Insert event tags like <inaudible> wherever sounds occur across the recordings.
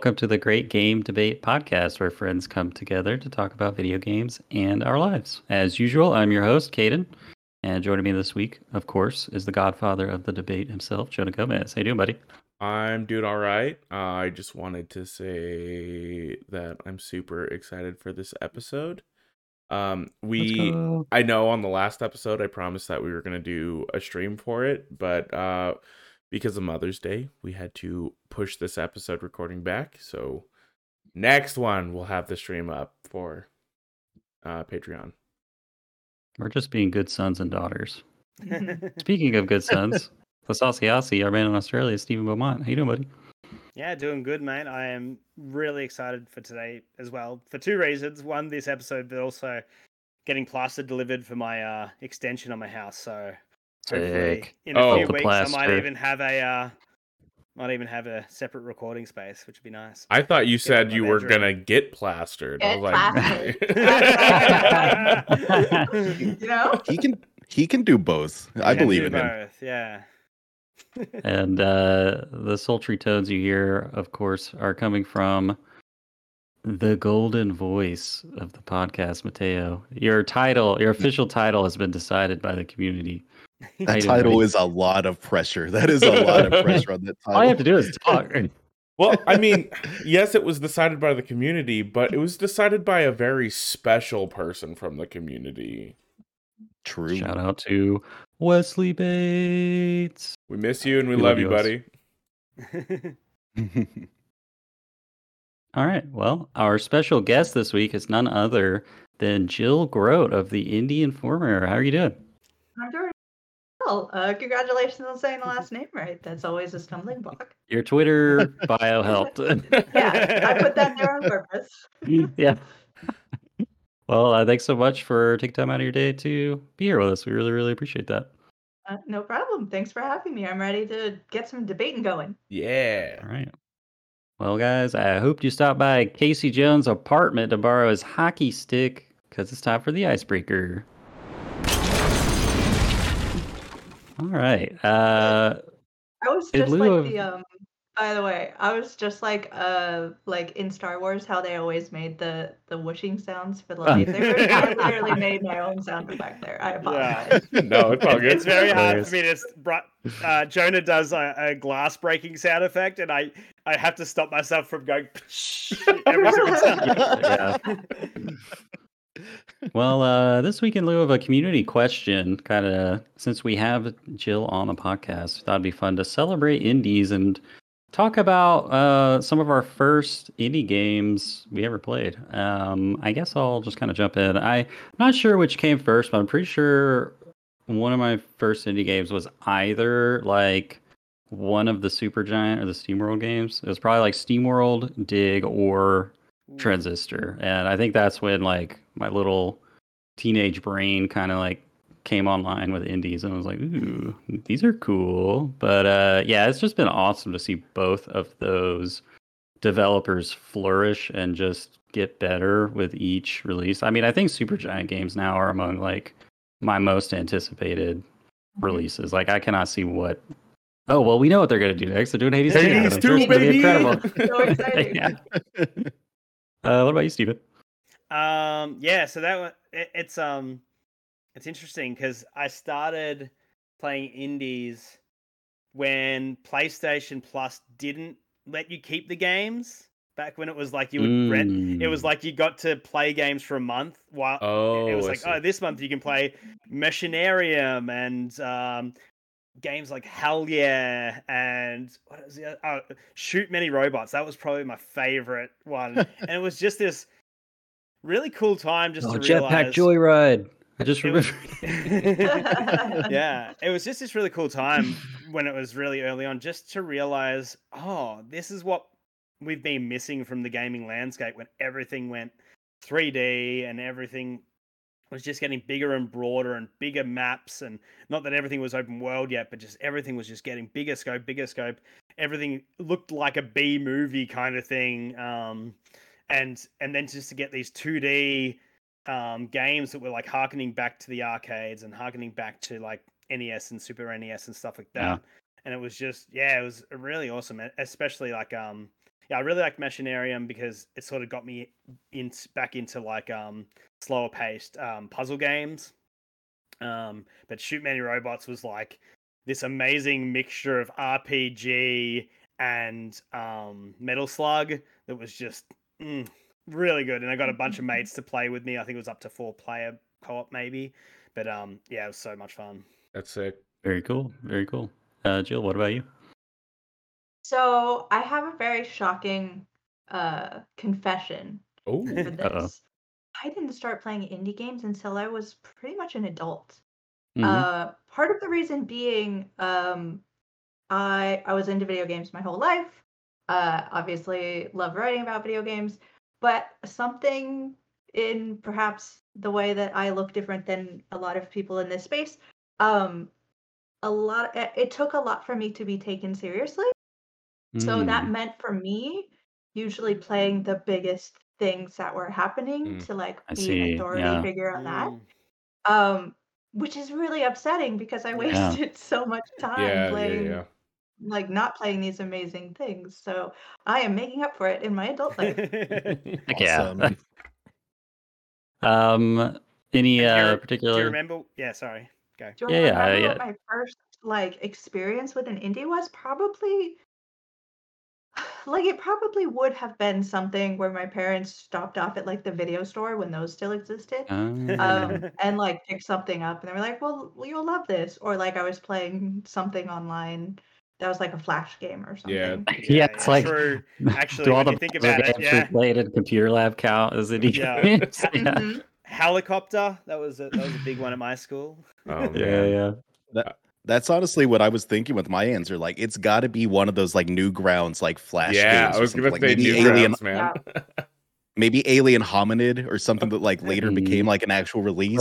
Welcome to the Great Game Debate podcast, where friends come together to talk about video games and our lives. As usual, I'm your host, Caden, and joining me this week, of course, is the godfather of the debate himself, Jonah Gomez. How you doing, buddy? I'm doing all right. Uh, I just wanted to say that I'm super excited for this episode. Um, we I know on the last episode I promised that we were gonna do a stream for it, but uh, because of Mother's Day, we had to push this episode recording back. So next one we'll have the stream up for uh, Patreon. We're just being good sons and daughters. <laughs> Speaking of good sons, <laughs> Lasasiasi, our man in Australia, Stephen Beaumont. How you doing, buddy? Yeah, doing good, mate. I am really excited for today as well for two reasons. One, this episode, but also getting plaster delivered for my uh, extension on my house. So Sick. in a Oh, few the weeks, I might even have a uh, might even have a separate recording space, which would be nice. I thought you said you were bedroom. gonna get plastered. I was like, <laughs> <laughs> you know? he can he can do both. I believe do in him. Yeah. <laughs> and uh, the sultry tones you hear, of course, are coming from the golden voice of the podcast, Mateo. Your title, your official title, has been decided by the community. How <laughs> you That title is a lot of pressure. That is a lot of <laughs> pressure on that title. All you have to do is talk. <laughs> Well, I mean, yes, it was decided by the community, but it was decided by a very special person from the community. True. Shout out to Wesley Bates. We miss you and we, We love, love you, you, buddy. All right. Well, our special guest this week is none other than Jill Grodt of the Indie Informer. How are you doing? I'm doing well. Uh, congratulations on saying the last name right. That's always a stumbling block. Your Twitter <laughs> bio helped. Yeah, I put that there on purpose. <laughs> yeah. Well, uh, thanks so much for taking time out of your day to be here with us. We really, really appreciate that. Uh, no problem. Thanks for having me. I'm ready to get some debating going. Yeah. All right. Well, guys, I hope you stop by Casey Jones' apartment to borrow his hockey stick because it's time for the icebreaker. All right. Uh, I was just like of- the um. By the way, I was just like uh like in Star Wars how they always made the the whooshing sounds for the Oh. lightsabers. I literally <laughs> made my own sound effect there. I apologize. <laughs> no, it's all good. It's very hard Hilarious. for me to. s- Uh, Jonah does a, a glass breaking sound effect, and I I have to stop myself from going <laughs> every single time. yeah. Well, uh, this week in lieu of a community question, kind of since we have Jill on the podcast, thought it'd be fun to celebrate indies and talk about uh, some of our first indie games we ever played. Um, I guess I'll just kind of jump in. I, I'm not sure which came first, but I'm pretty sure one of my first indie games was either like one of the Super Giant or the SteamWorld games. It was probably like SteamWorld, Dig, or transistor and i think that's when like my little teenage brain kind of like came online with indies and I was like ooh these are cool but uh yeah it's just been awesome to see both of those developers flourish and just get better with each release i mean i think supergiant games now are among like my most anticipated releases like i cannot see what oh well we know what they're going to do next they're doing hades 2 Hades 2, it's gonna be baby! incredible <laughs> So exciting. <laughs> yeah. Uh, what about you, Steven? Um, yeah, so that one it, it's um, it's interesting because I started playing indies when PlayStation Plus didn't let you keep the games. Back when it was like you would rent, it was Mm. like you got to play games for a month. While Oh, it was I like, see. oh, this month you can play Machinarium and um, games like Hell Yeah and what was the other? Oh, Shoot Many Robots. That was probably my favorite one, <laughs> and it was just this really cool time just Oh, to Jetpack realize. Joyride. I just remember. <laughs> <laughs> yeah, it was just this really cool time when it was really early on, just to realize, oh, this is what we've been missing from the gaming landscape when everything went 3D and everything was just getting bigger and broader and bigger maps and not that everything was open world yet but just everything was just getting bigger scope bigger scope everything looked like a b movie kind of thing um and and then just to get these 2d um games that were like harkening back to the arcades and harkening back to like nes and super nes and stuff like that Yeah. and it was just yeah it was really awesome especially like um yeah, I really liked Machinarium because it sort of got me in back into like um slower paced um puzzle games. Um, but Shoot Many Robots was like this amazing mixture of RPG and um Metal Slug that was just mm, really good. And I got a bunch of <laughs> mates to play with me. I think it was up to four player co-op maybe. But um, yeah, it was so much fun. That's sick. Very cool. Very cool. Uh, Jill, what about you? So I have a very shocking uh confession Oh, for <laughs> Uh-oh. this. I didn't start playing indie games until I was pretty much an adult. Mhm. Uh, part of the reason being, um, I I was into video games my whole life. Uh, obviously, love writing about video games, but something in perhaps the way that I look different than a lot of people in this space. Um, a lot. It, it took a lot for me to be taken seriously. So that Mm. meant for me, usually playing the biggest things that were happening Mm. to like I be see, an authority yeah. figure on that Mm. um which is really upsetting because i Yeah. wasted <laughs> so much time yeah, yeah, playing yeah. Like not playing these amazing things so i am making up for it in my adult life <laughs> Heck yeah. Awesome. <laughs> um, any And do you uh, re- Do you remember? Yeah, sorry. Go. do Yeah, yeah, remember yeah. what my first like experience with an indie was probably <sighs> like it probably would have been something where my parents stopped off at like the video store when those still existed Um, um, and like picked something up, and they were like, "Well, well, you'll love this," or like I was playing something online that was like a flash game or something. Yeah. <laughs> yeah, it's like true. <laughs> Actually, do all the think puzzle about it, yeah. we played in computer lab count as indie Yeah. games? <laughs> yeah. Mhm. Helicopter. That was a, that was a big one at my school. Oh, yeah, man. yeah. That's honestly what I was thinking with my answer. Like, it's got to be one of those like Newgrounds, like Flash Yeah, games. I was something. gonna like say maybe new Alien, grounds, man. maybe Alien Hominid or something that like later Mm. became like an actual release.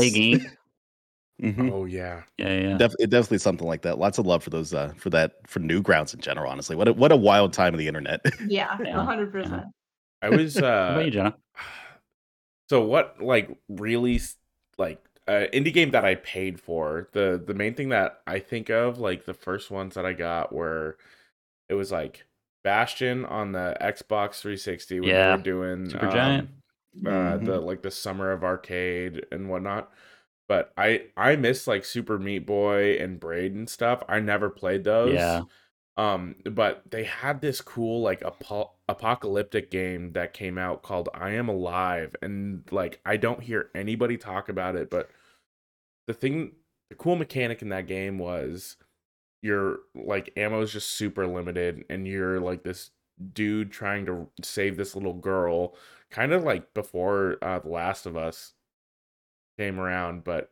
Play game. Mhm. oh yeah. Yeah, yeah. Def- it definitely something like that. Lots of love for those, uh, for that, for Newgrounds in general. Honestly, what a, what a wild time of the internet. <laughs> Yeah, Yeah, hundred percent. I was <laughs> What about uh you, Jenna? so what like really like uh, indie game that I paid for the the main thing that I think of like the first ones that I got were it was like Bastion on the Xbox 360 when Yeah. they were doing Super um, Giant. uh, Mhm. the like the summer of arcade and whatnot. But I I miss like Super Meat Boy and Braid and stuff. I never played those. Yeah. Um, but they had this cool like apo- apocalyptic game that came out called I Am Alive, and like I don't hear anybody talk about it. But the thing, the cool mechanic in that game was your like ammo is just super limited, and you're like this dude trying to save this little girl, kind of like before uh, The Last of Us came around. But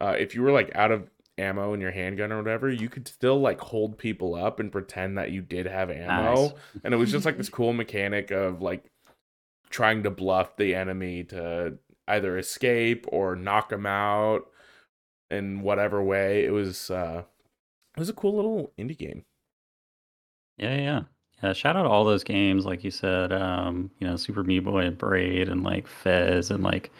uh, if you were like out of ammo in your handgun or whatever, you could still like hold people up and pretend that you did have ammo. Nice. And it was just like this <laughs> cool mechanic of like trying to bluff the enemy to either escape or knock them out in whatever way. It was uh it was a cool little indie game. Yeah, yeah. Yeah, shout out to all those games, like you said, um, you know, Super Meat Boy and Braid and like Fez and like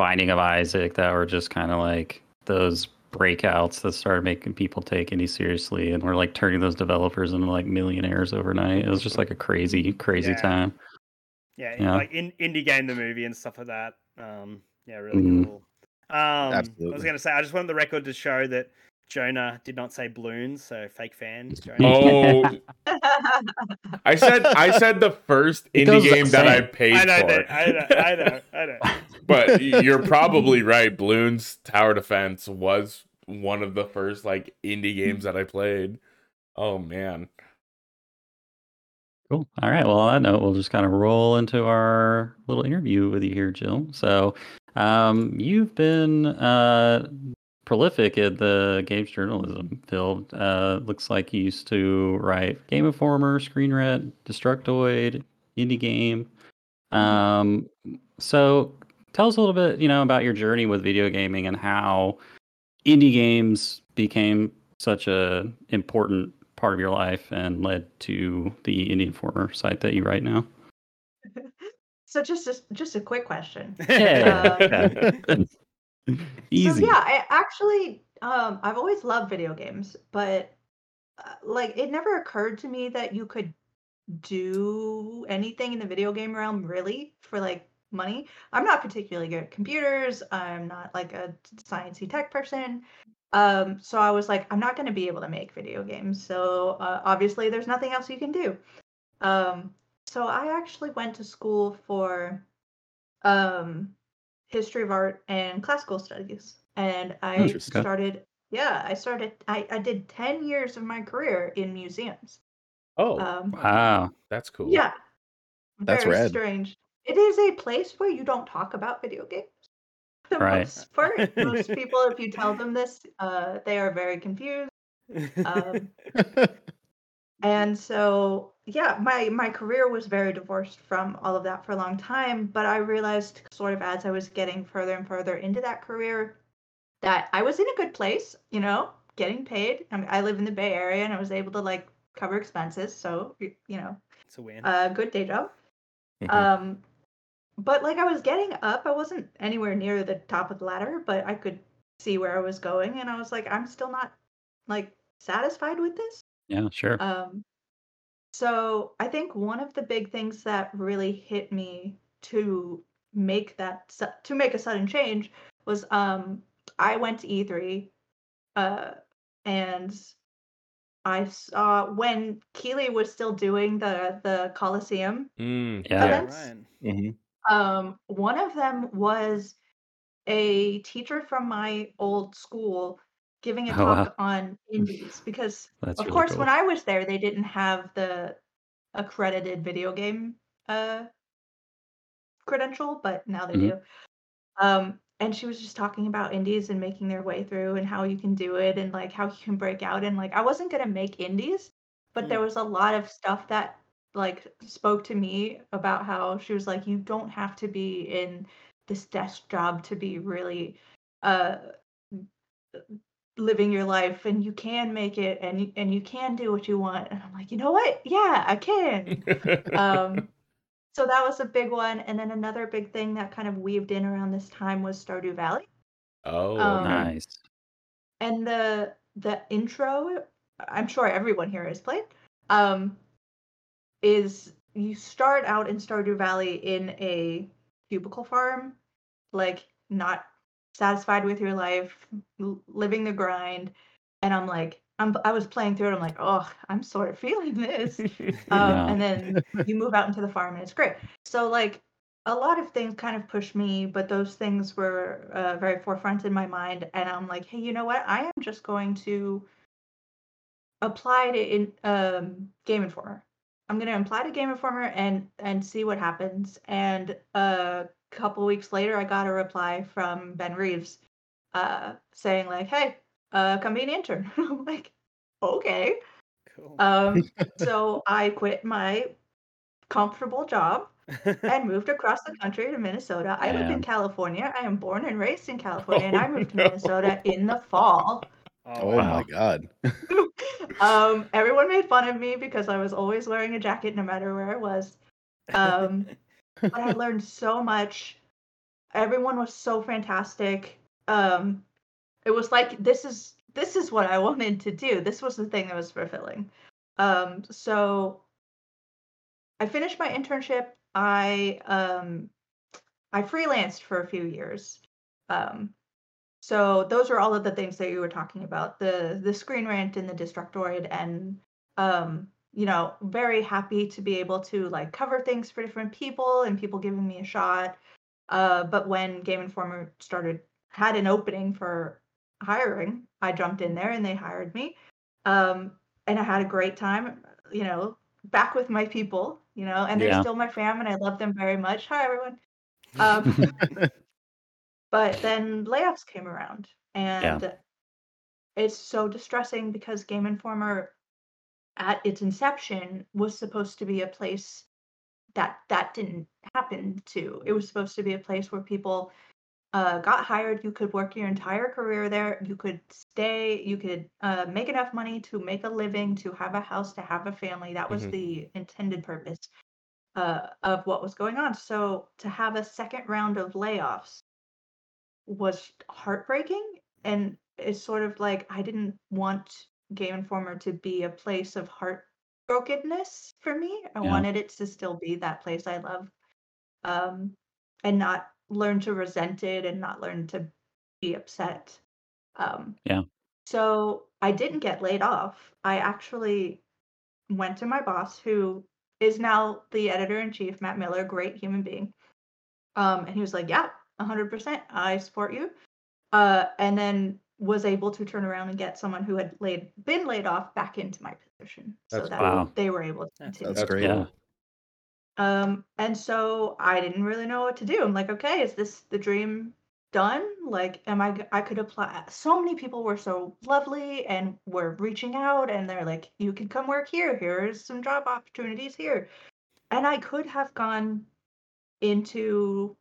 Binding of Isaac that were just kind of like those breakouts that started making people take indie seriously and were like turning those developers into like millionaires overnight. It was just like a crazy, crazy Yeah. time. Yeah, Yeah. like in indie game the movie and stuff like that. Um, yeah, really Mhm. cool. Um, I was gonna say I just wanted the record to show that Jonah did not say balloons, so fake fans. Jonah. Oh, <laughs> I said I said the first It indie game that I same. paid I know for. I know. I know. I know. <laughs> but you're probably right. Balloons Tower Defense was one of the first like indie games that I played. Oh man. Cool. All right. Well, on that note, we'll just kind of roll into our little interview with you here, Jill. So, um, you've been uh, prolific in the games journalism field. Uh, looks like you used to write Game Informer, Screen Rant, Destructoid, Indie Game. Um, so, tell us a little bit, you know, about your journey with video gaming and how indie games became such a important part of your life and led to the Indie Informer site that you write now. <laughs> so just a, just a quick question. <laughs> Yeah. Um, <laughs> Easy. So yeah, I actually um I've always loved video games, but uh, like it never occurred to me that you could do anything in the video game realm really for like money. I'm not particularly good at computers. I'm not like a sciencey tech person. Um, so I was like, I'm not going to be able to make video games. So uh, obviously, there's nothing else you can do. Um, so I actually went to school for um, history of art and classical studies, and I started. Yeah, I started. I, I did ten years of my career in museums. Oh, Um, Wow. that's cool. yeah, That's very rad. strange. It is a place where you don't talk about video games. The Right. most part, most <laughs> people, if you tell them this, uh, they are very confused. Um, <laughs> and so, yeah, my my career was very divorced from all of that for a long time. But I realized, sort of as I was getting further and further into that career, that I was in a good place. You know, getting paid. I, mean, I live in the Bay Area, and I was able to like cover expenses. So, you know, it's a win. a good day job. Mhm. Um, but like I was getting up, I wasn't anywhere near the top of the ladder, but I could see where I was going, and I was like, I'm still not like satisfied with this. Yeah, sure. Um, so I think one of the big things that really hit me to make that su- to make a sudden change was um I went to E3 uh and I saw when Keighley was still doing the the Coliseum Mm, Yeah. yeah, events. right. Mhm. Um, one of them was a teacher from my old school giving a Oh, wow. talk on indies because, <laughs> That's of really course, cool. when I was there, they didn't have the accredited video game uh, credential, but now they Mhm. do. Um, and she was just talking about indies and making their way through and how you can do it and like how you can break out. And like, I wasn't gonna make indies, but there Mm. was a lot of stuff that like spoke to me about how she was like, you don't have to be in this desk job to be really uh living your life and you can make it and you, and you can do what you want and i'm like you know what yeah i can um <laughs> so that was a big one and then another big thing that kind of weaved in around this time was stardew valley oh, um. Nice. and the the intro i'm sure everyone here has played um is you start out in stardew valley in a cubicle farm like not satisfied with your life living the grind and i'm like I'm, i was playing through it i'm like oh i'm sort of feeling this. <laughs> Um, and then <laughs> you move out into the farm and it's great. So like a lot of things kind of pushed me but those things were uh, very forefront in my mind and i'm like hey you know what? I am just going to apply to in um, game informer. I'm going to apply to game informer and and see what happens. And a couple weeks later i got a reply from ben reeves uh, saying like hey uh, come be an intern <laughs> i'm like okay Cool. um, <laughs> so I quit my comfortable job <laughs> and moved across the country to Minnesota. I live in California. I am born and raised in California, and Oh, I moved to. Minnesota in the fall. Oh wow. my god. um, everyone made fun of me because I was always wearing a jacket no matter where I was. Um, but I learned so much. Everyone was so fantastic. Um, it was like this is this is what I wanted to do. This was the thing that was fulfilling. Um, so I finished my internship. I um, I freelanced for a few years. Um, so those are all of the things that you were talking about the the screen rant and the destructoid and um you know very happy to be able to like cover things for different people and people giving me a shot uh but when game informer started had an opening for hiring i jumped in there and they hired me um and i had a great time you know back with my people you know and they're Yeah. still my fam and i love them very much. Hi everyone. <laughs> Um <laughs> but then layoffs came around and it's so distressing because game informer at its inception was supposed to be a place that that didn't happen to. It was supposed to be a place where people uh, got hired. You could work your entire career there. You could stay. You could uh, make enough money to make a living to have a house to have a family. That was Mhm. the intended purpose uh, of what was going on. So to have a second round of layoffs was heartbreaking and it's sort of like i didn't want game informer to be a place of heartbrokenness for me. I Yeah. wanted it to still be that place I love. Um and not learn to resent it and not learn to be upset. Um Yeah. so I didn't get laid off. I actually went to my boss who is now the editor in chief, Matt Miller, great human being. Um and he was like, "Yeah, 100%. I support you." Uh and then was able to turn around and get someone who had laid been laid off back into my position so that. Wow. they were able to That's- continue. That's great. Yeah. Um, and so I didn't really know what to do. I'm like, okay, is this the dream done? Like, am I? I could apply. So many people were so lovely and were reaching out and they're like, you can come work here. Here's some job opportunities here. And I could have gone into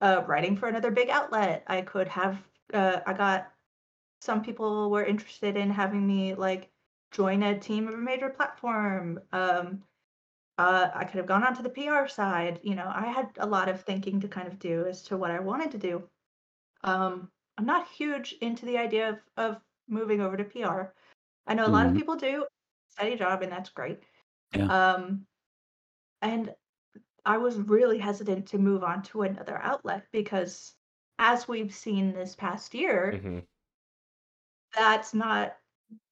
uh, writing for another big outlet. I could have, uh, I got some people were interested in having me like join a team of a major platform. Um, uh, I could have gone on to the PR side. You know, I had a lot of thinking to kind of do as to what I wanted to do. Um, I'm not huge into the idea of, of moving over to PR. I know a lot of Mhm. people do, steady job, and that's great. Yeah. Um, and I was really hesitant to move on to another outlet because, as we've seen this past year, Mhm. That's not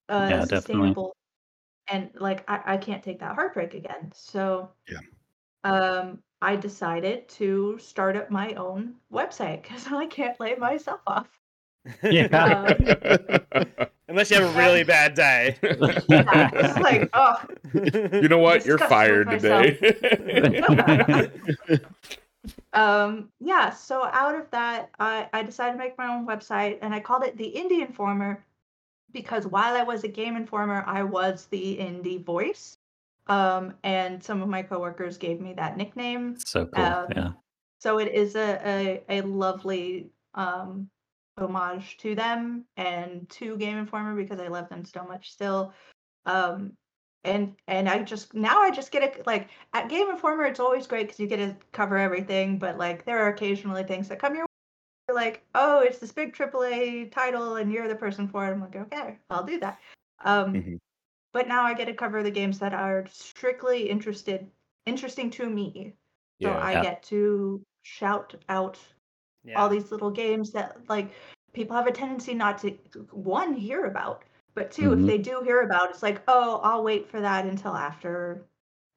uh, Yeah, definitely. sustainable and like I, I can't take that heartbreak again so Yeah. um i decided to start up my own website because <laughs> i can't lay myself off Yeah. <laughs> Unless you have a really bad day. yeah, it's like <laughs> oh you know what? You're Disgusted with fired today. um yeah so out of that i i decided to make my own website and i called it the indie informer because while i was a game informer i was the indie voice um and some of my coworkers gave me that nickname so cool. Um, yeah. so it is a, a, a lovely um homage to them and to game informer because i love them so much still um and and i just now i just get it like at game informer it's always great because you get to cover everything but like there are occasionally things that come your like oh it's this big aaa title and you're the person for it i'm like okay i'll do that um Mhm. but now i get to cover the games that are strictly interested interesting to me so yeah. I Yeah. get to shout out Yeah. all these little games that like people have a tendency not to one hear about, but 2 Mhm. if they do hear about, it's like, oh, I'll wait for that until after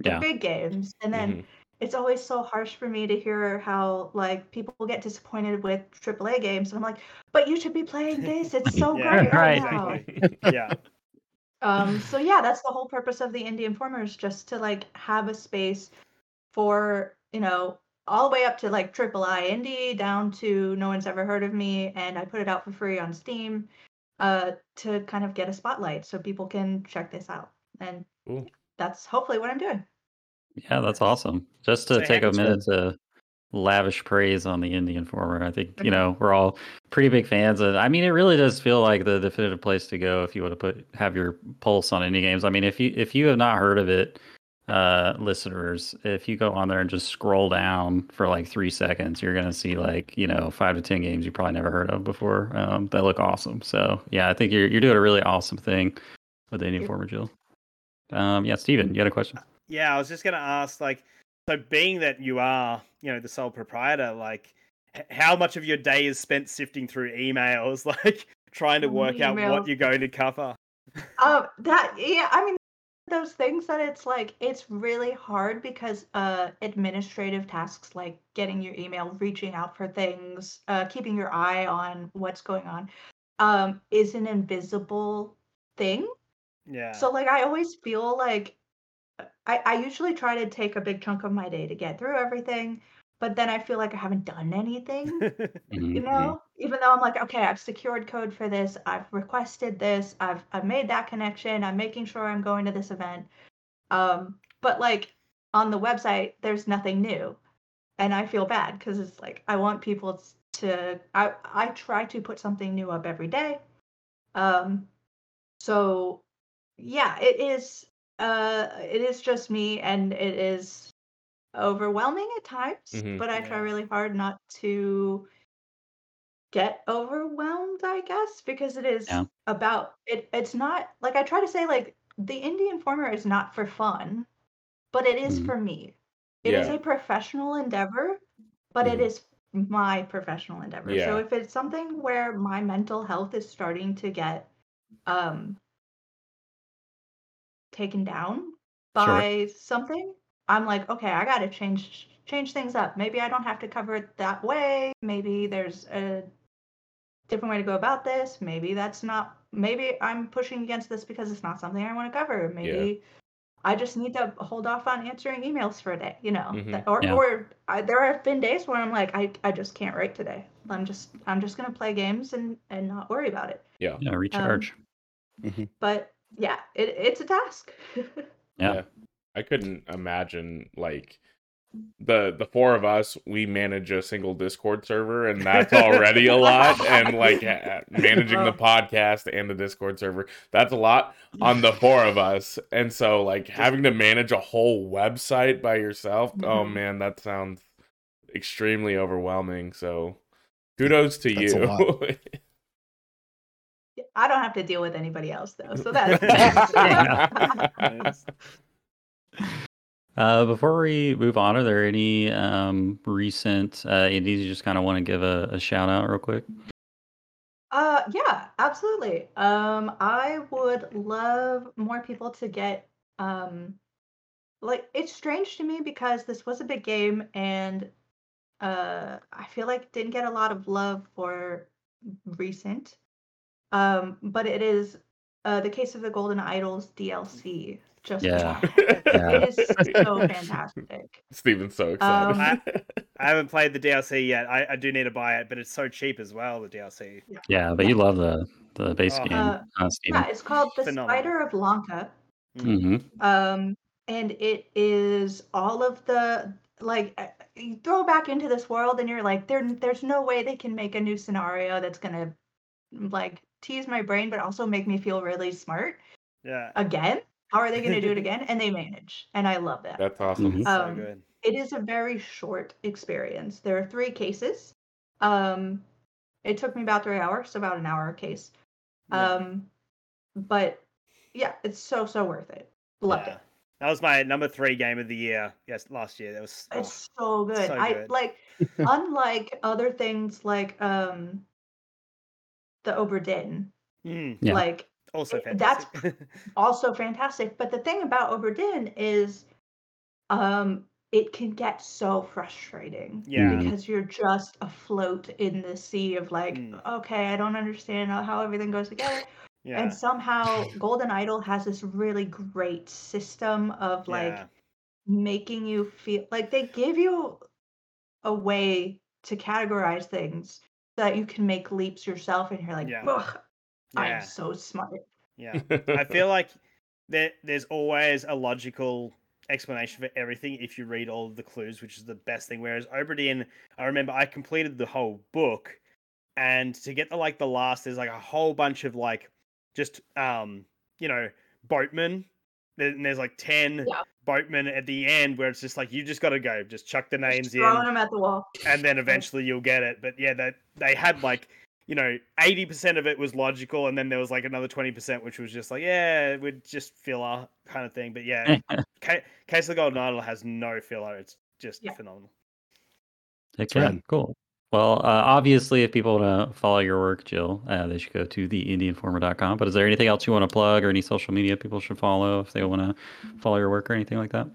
the Yeah. big games, and then Mhm. It's always so harsh for me to hear how like people get disappointed with AAA games, and I'm like, but you should be playing this. It's so <laughs> Yeah, great right, right. now. <laughs> Yeah. Um, so yeah, that's the whole purpose of the Indie Informers, just to like have a space for, you know, all the way up to like triple I indie down to no one's ever heard of me and I put it out for free on Steam uh to kind of get a spotlight so people can check this out. And Cool. that's hopefully what I'm doing. Yeah, that's awesome. Just to take a minute to lavish praise on the Indie Informer. I think, you Mhm. know, we're all pretty big fans of I mean, it really does feel like the definitive place to go if you want to put have your pulse on indie games. I mean, if you if you have not heard of it, uh listeners, if you go on there and just scroll down for like three seconds, you're gonna see like, you know, five to ten games you probably never heard of before. Um, that look awesome. So yeah, I think you're you're doing a really awesome thing with the Indie Informer Jill. Um, yeah, Steven, you had a question? Yeah, I was just gonna ask, like, so being that you are, you know, the sole proprietor, like, h- how much of your day is spent sifting through emails, <laughs> like, trying to work out what you're going to cover? Um that yeah, I mean those things that it's like it's really hard because uh administrative tasks like getting your email, reaching out for things, uh keeping your eye on what's going on um is an invisible thing. Yeah. So like I always feel like I I usually try to take a big chunk of my day to get through everything, but then I feel like I haven't done anything <laughs> you Mhm. know? Even though i'm like okay i've secured code for this i've requested this i've i've made that connection i'm making sure i'm going to this event. Um but like on the website there's nothing new and i feel bad because it's like i want people to i i try to put something new up every day. Um so yeah it is uh it is just me and it is overwhelming at times Mhm. but i try really hard not to get overwhelmed i guess because it is Yeah. about it it's not like i try to say like the Indie Informer is not for fun, but it is Mhm. for me. It is Yeah. a professional endeavor, but it Mhm. is my professional endeavor. So if it's something where my mental health is starting to get um taken down Sure. by something, I'm like, okay, I got to change change things up. Maybe I don't have to cover it that way. Maybe there's a different way to go about this. Maybe that's not maybe I'm pushing against this because it's not something I want to cover. Maybe I just need to hold off on answering emails for a day, you know. Mhm. Or Yeah. or I, there have been days where I'm like I, I just can't write today. I'm just I'm just going to play games and and not worry about it. Yeah. Yeah, recharge. But yeah, it, it's a task. <laughs> yeah. I couldn't imagine like the the four of us we manage a single discord server and that's already a lot and like <laughs> managing the podcast and the discord server that's a lot on the four of us and so like having to manage a whole website by yourself oh Mhm. man that sounds extremely overwhelming so kudos to That's a you lot. <laughs> I don't have to deal with anybody else though, so that's <laughs> <laughs> Uh, before we move on, are there any um, recent uh, indies you just kind of want to give a, a shout out real quick? Uh, yeah, absolutely. Um, I would love more people to get um, like it's strange to me because this was a big game and uh, I feel like didn't get a lot of love for recent. Um, but it is uh, the case of the Golden Idols DLC. Just Yeah. Yeah. it is so fantastic. <laughs> Steven's so Um, excited I <laughs> haven't played the DLC yet. I, I do need to buy it, but it's so cheap as well. The DLC. Yeah, but you love the the base Oh. game, Uh, uh, Yeah, it's called The Phenomenal. Spider of Lanka. hmm um and it is all of the like uh, you throw back into this world and you're like there there's no way they can make a new scenario that's gonna like tease my brain but also make me feel really smart Yeah. again how are they gonna do it <laughs> again and they manage and i love that that's awesome Mhm. so Um, good. it is a very short experience there are three cases um it took me about three hours so about an hour a case Yeah. um but yeah it's so so worth it loved Yeah. it That was my number three game of the year. Yes, last year. That was. oh, It's so good. so I like <laughs> unlike other things like um the Obra Dinn, mm, Yeah. like also it- that's- fantastic. <laughs> also fantastic. But the thing about Obra Dinn is um it can get so frustrating. yeah. Because you're just afloat in the sea of like, Mm. okay, I don't understand how- how everything goes together. Yeah. And somehow <laughs> Golden Idol has this really great system of like yeah. making you feel like they give you a way to categorize things so that you can make leaps yourself and you're like Yeah. Ugh, i'm so smart Yeah. I feel <laughs> like there there's always a logical explanation for everything if you read all of the clues, which is the best thing. Whereas Obra Dinn, I remember I completed the whole book, and to get the like the last, there's like a whole bunch of like just um you know boatmen. There- And there's like ten Yeah. boatmen at the end where it's just like you just got to go, just chuck the names Just in, throwing them at the wall and then <laughs> eventually you'll get it. But yeah, that they had like you know eighty percent of it was logical, and then there was like another twenty percent which was just like yeah, it would just filler kind of thing. But yeah, <laughs> Ca- Case of the Golden Idol has no filler. It's just Yeah. phenomenal. Heck Right. cool. Well, uh, obviously, if people want to follow your work, Jill, uh, they should go to theindieinformer.com. But is there anything else you want to plug or any social media people should follow if they want to follow your work or anything like that?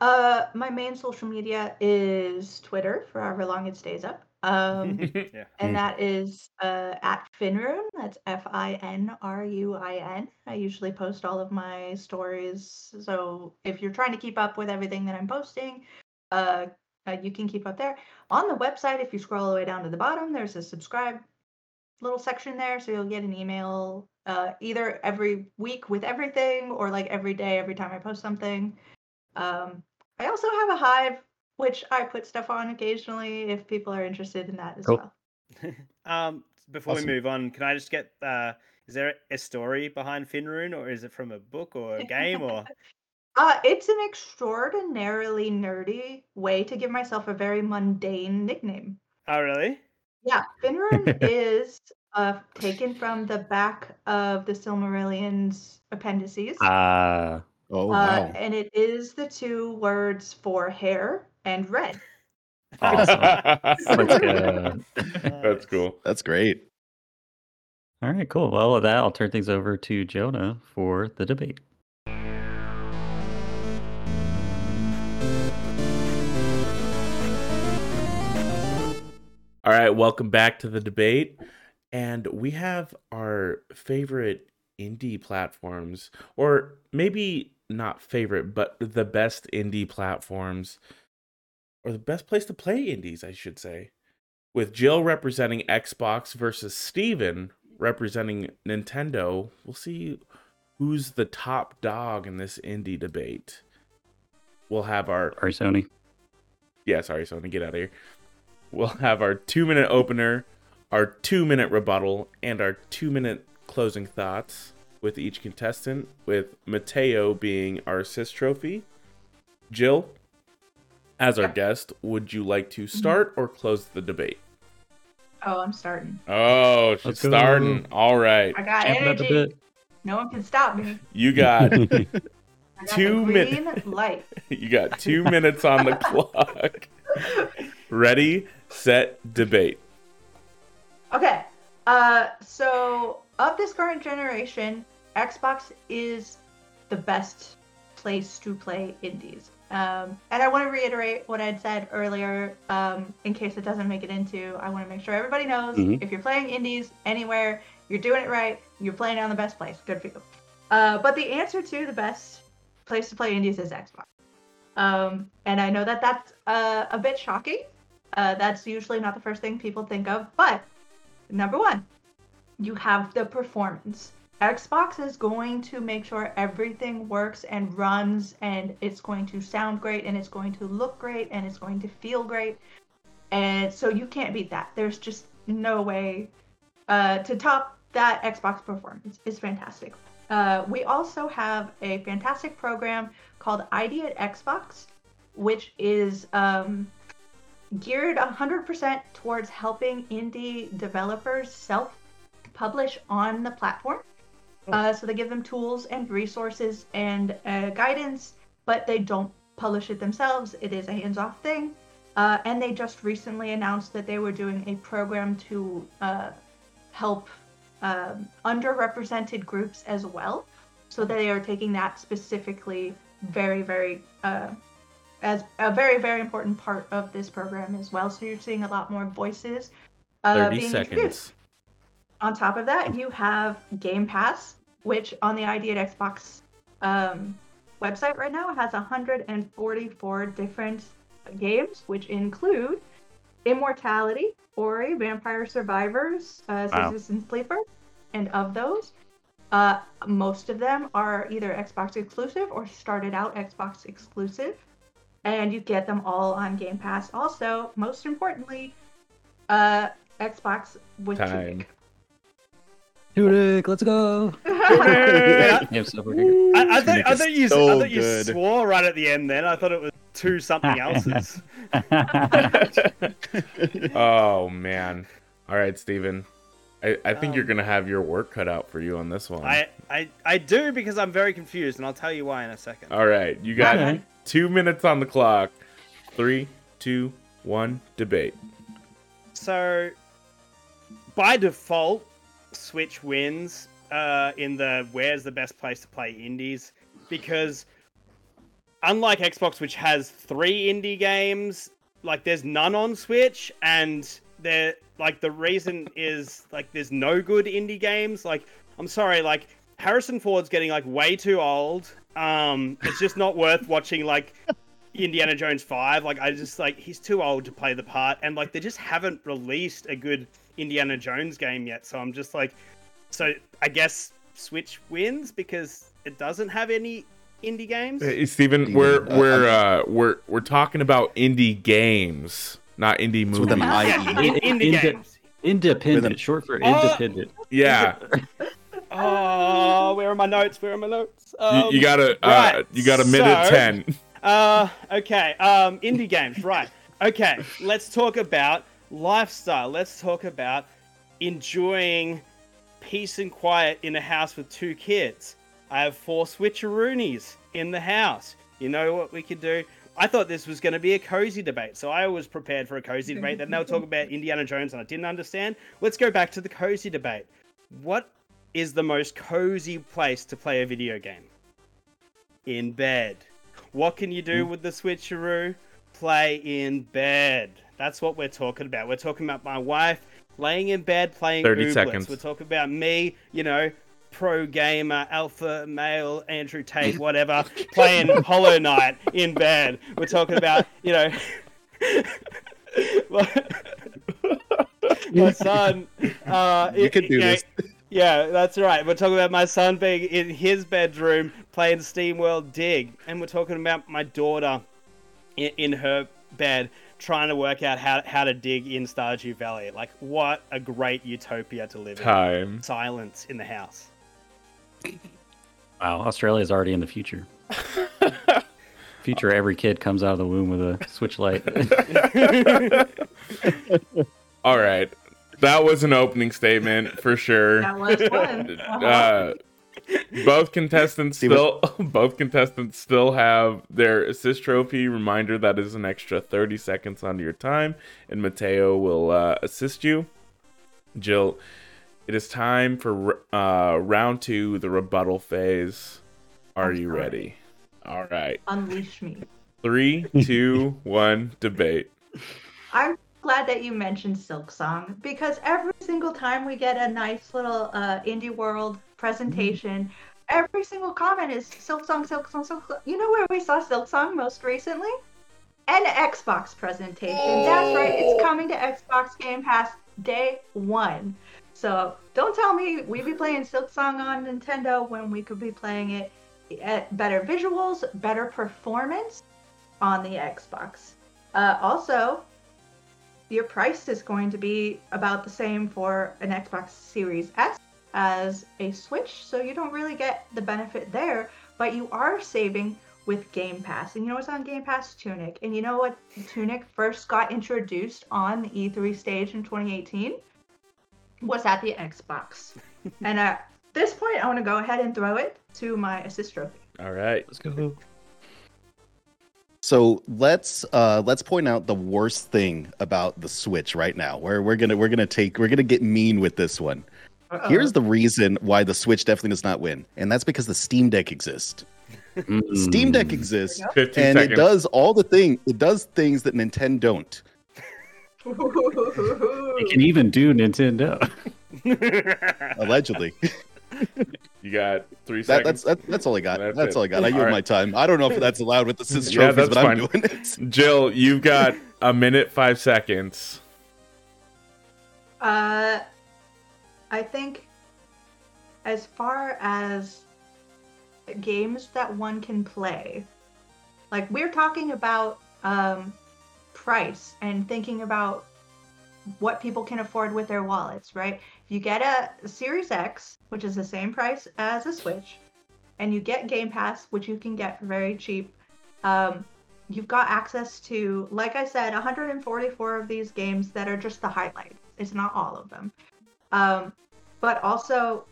uh my main social media is twitter for however long it stays up um <laughs> yeah. and that is uh at finruin that's f-i-n-r-u-i-n i usually post all of my stories so if you're trying to keep up with everything that i'm posting uh, uh you can keep up there on the website if you scroll all the way down to the bottom there's a subscribe little section there so you'll get an email uh either every week with everything or like every day every time i post something um i also have a hive which i put stuff on occasionally if people are interested in that as Cool. well <laughs> um, before Awesome. we move on, can I just get uh, is there a story behind Finruin, or is it from a book or a <laughs> game, or Uh, it's an extraordinarily nerdy way to give myself a very mundane nickname. oh really? Yeah, Finruin <laughs> is uh, taken from the back of the Silmarillion's appendices. Ah, Oh Uh, wow. and it is the two words for hair and red. <laughs> awesome. Let's. That's cool. That's great. All right, cool. Well, with that, I'll turn things over to Jonah for the debate. All right, welcome back to the debate. And we have our favorite indie platforms, or maybe not favorite, but the best indie platforms, or the best place to play indies, I should say. With Jill representing Xbox versus Steven representing Nintendo, we'll see who's the top dog in this indie debate. We'll have our Sorry, Sony. yeah, sorry, Sony, get out of here. We'll have our two minute opener, our two minute rebuttal, and our two minute closing thoughts with each contestant, with Mateo being our assist trophy. Jill, as our Yeah. guest, would you like to mm-hmm. start or close the debate? Oh, I'm starting. Oh, she's Let's go. starting. All right. I got Champ it up a energy. bit. No one can stop me. You got <laughs> I got Two the min- green light. <laughs> you got two minutes on the <laughs> clock. Ready, set, debate. Okay. Uh, so of this current generation, Xbox is the best place to play indies. Um, and I want to reiterate what I'd said earlier, um, in case it doesn't make it into. I want to make sure everybody knows Mhm. if you're playing indies anywhere, you're doing it right. You're playing on the best place. Good for you. Uh, but the answer to the best place to play indies is Xbox. Um, and I know that that's uh, a bit shocking. Uh, that's usually not the first thing people think of, but number one, you have the performance. Xbox is going to make sure everything works and runs, and it's going to sound great, and it's going to look great, and it's going to feel great. And so you can't beat that. There's just no way uh, to top that Xbox performance. It's fantastic. Uh, we also have a fantastic program called ID at Xbox, which is um, geared 100% towards helping indie developers self publish on the platform. Uh, so they give them tools and resources and uh, guidance, but they don't publish it themselves. It is a hands off thing. Uh, and they just recently announced that they were doing a program to uh, help um, underrepresented groups as well. So they are taking that specifically very, very uh, as a very, very important part of this program as well. So you're seeing a lot more voices uh, 30 being seconds. introduced. On top of that, you have Game Pass, which on the ID at Xbox um, website right now has 144 different games, which include Immortality, Ori, Vampire Survivors, uh, Wow. Citizen Sleeper, and of those, uh, most of them are either Xbox exclusive or started out Xbox exclusive, and you get them all on Game Pass. Also, most importantly, uh, Xbox with Time. Tudik, let's go. I, <laughs> Yeah, so we're good. I, I thought, I thought you, so I thought you good. swore right at the end. Then I thought it was two something else's. <laughs> oh man. All right, Steven. I, I think you're Um, gonna have your work cut out for you on this one. I, I, I do because I'm very confused, and I'll tell you why in a second. All right, you got Okay. Two minutes on the clock. Three, two, one, debate. So, by default, Switch wins uh, in the where's the best place to play indies because, unlike Xbox, which has three indie games, like there's none on Switch, and they're like the reason <laughs> is like there's no good indie games. Like, I'm sorry, like Harrison Ford's getting like way too old. Um, it's just not worth watching like Indiana Jones 5. Like, I just, like, he's too old to play the part. And, like, they just haven't released a good Indiana Jones game yet. So I'm just like, so I guess Switch wins because it doesn't have any indie games. Hey, Steven, Steven, we're uh, we're uh, we're we're talking about indie games, not indie with movies. an I. yeah, ID. indie games. Independent, a- short for Oh! independent. Yeah, <laughs> Oh, where are my notes? Where are my notes? you, Um, you got a uh, you got a minute so- ten. <laughs> Uh, okay. Um, indie games, right? Okay, let's talk about lifestyle. Let's talk about enjoying peace and quiet in a house with two kids. I have four switcheroonies in the house. You know what we could do? I thought this was going to be a cozy debate, so I was prepared for a cozy debate. Then they'll talk about Indiana Jones, and I didn't understand. Let's go back to the cozy debate. What is the most cozy place to play a video game? In bed. What can you do with the switcheroo? Play in bed. That's what we're talking about. We're talking about my wife laying in bed playing 30 Ooblets. seconds. We're talking about me, you know, pro gamer, alpha male, Andrew Tate, <laughs> whatever, playing Hollow Knight in bed. We're talking about, you know, <laughs> my <laughs> son. Uh, You can do know, this. Yeah, that's right. We're talking about my son being in his bedroom playing SteamWorld Dig, and we're talking about my daughter in, in her bed trying to work out how, how to dig in Stardew Valley. Like, what a great utopia to live in. Time. Silence in the house. Wow, Australia's already in the future. <laughs> Future, every kid comes out of the womb with a switch light. <laughs> All right. That was an opening statement for sure. That was fun. Uh-huh. <laughs> Uh, both contestants See still <laughs> both contestants still have their assist trophy reminder that is an extra 30 seconds onto your time and mateo will uh, assist you jill it is time for uh, round two the rebuttal phase are I'm you sorry. ready all right Unleash me. three two one debate I'm glad that you mentioned Silk Song because every single time we get a nice little uh, indie world presentation, every single comment is Silk Song, Silk Song, Silk Song. You know where we saw Silk Song most recently? An Xbox presentation. That's right, it's coming to Xbox Game Pass day one. So don't tell me we be playing Silk Song on Nintendo when we could be playing it at better visuals, better performance on the Xbox. Uh, also, your price is going to be about the same for an Xbox Series S as a Switch, so you don't really get the benefit there, but you are saving with Game Pass. And you know what's on Game Pass? Tunic. And you know what Tunic first got introduced on the E3 stage in 2018? Was at the Xbox. <laughs> and at this point, I want to go ahead and throw it to my assist trophy. all right Let's go. So let's uh let's point out the worst thing about the Switch right now. Where we're gonna we're gonna take we're gonna get mean with this one. Here's the reason why the Switch definitely does not win, and that's because the Steam Deck exists. Steam Deck Mm. exists, and seconds it does all the thing. It does things that Nintendo don't. <laughs> It can even do Nintendo. Allegedly, <laughs> you got three that, seconds that's that, that's all I got. That's That's, all I got. I yield All right. my time. I don't know if that's allowed with the <laughs> Sis Yeah, trophies, that's but I'm doing it. <laughs> jill you've got a minute five seconds Uh, I think as far as games that one can play, like we're talking about um, price and thinking about what people can afford with their wallets, right? You get a Series X, which is the same price as a Switch, and you get Game Pass, which you can get for very cheap, um, you've got access to, like I said, 144 of these games that are just the highlights. It's not all of them. Um, but also,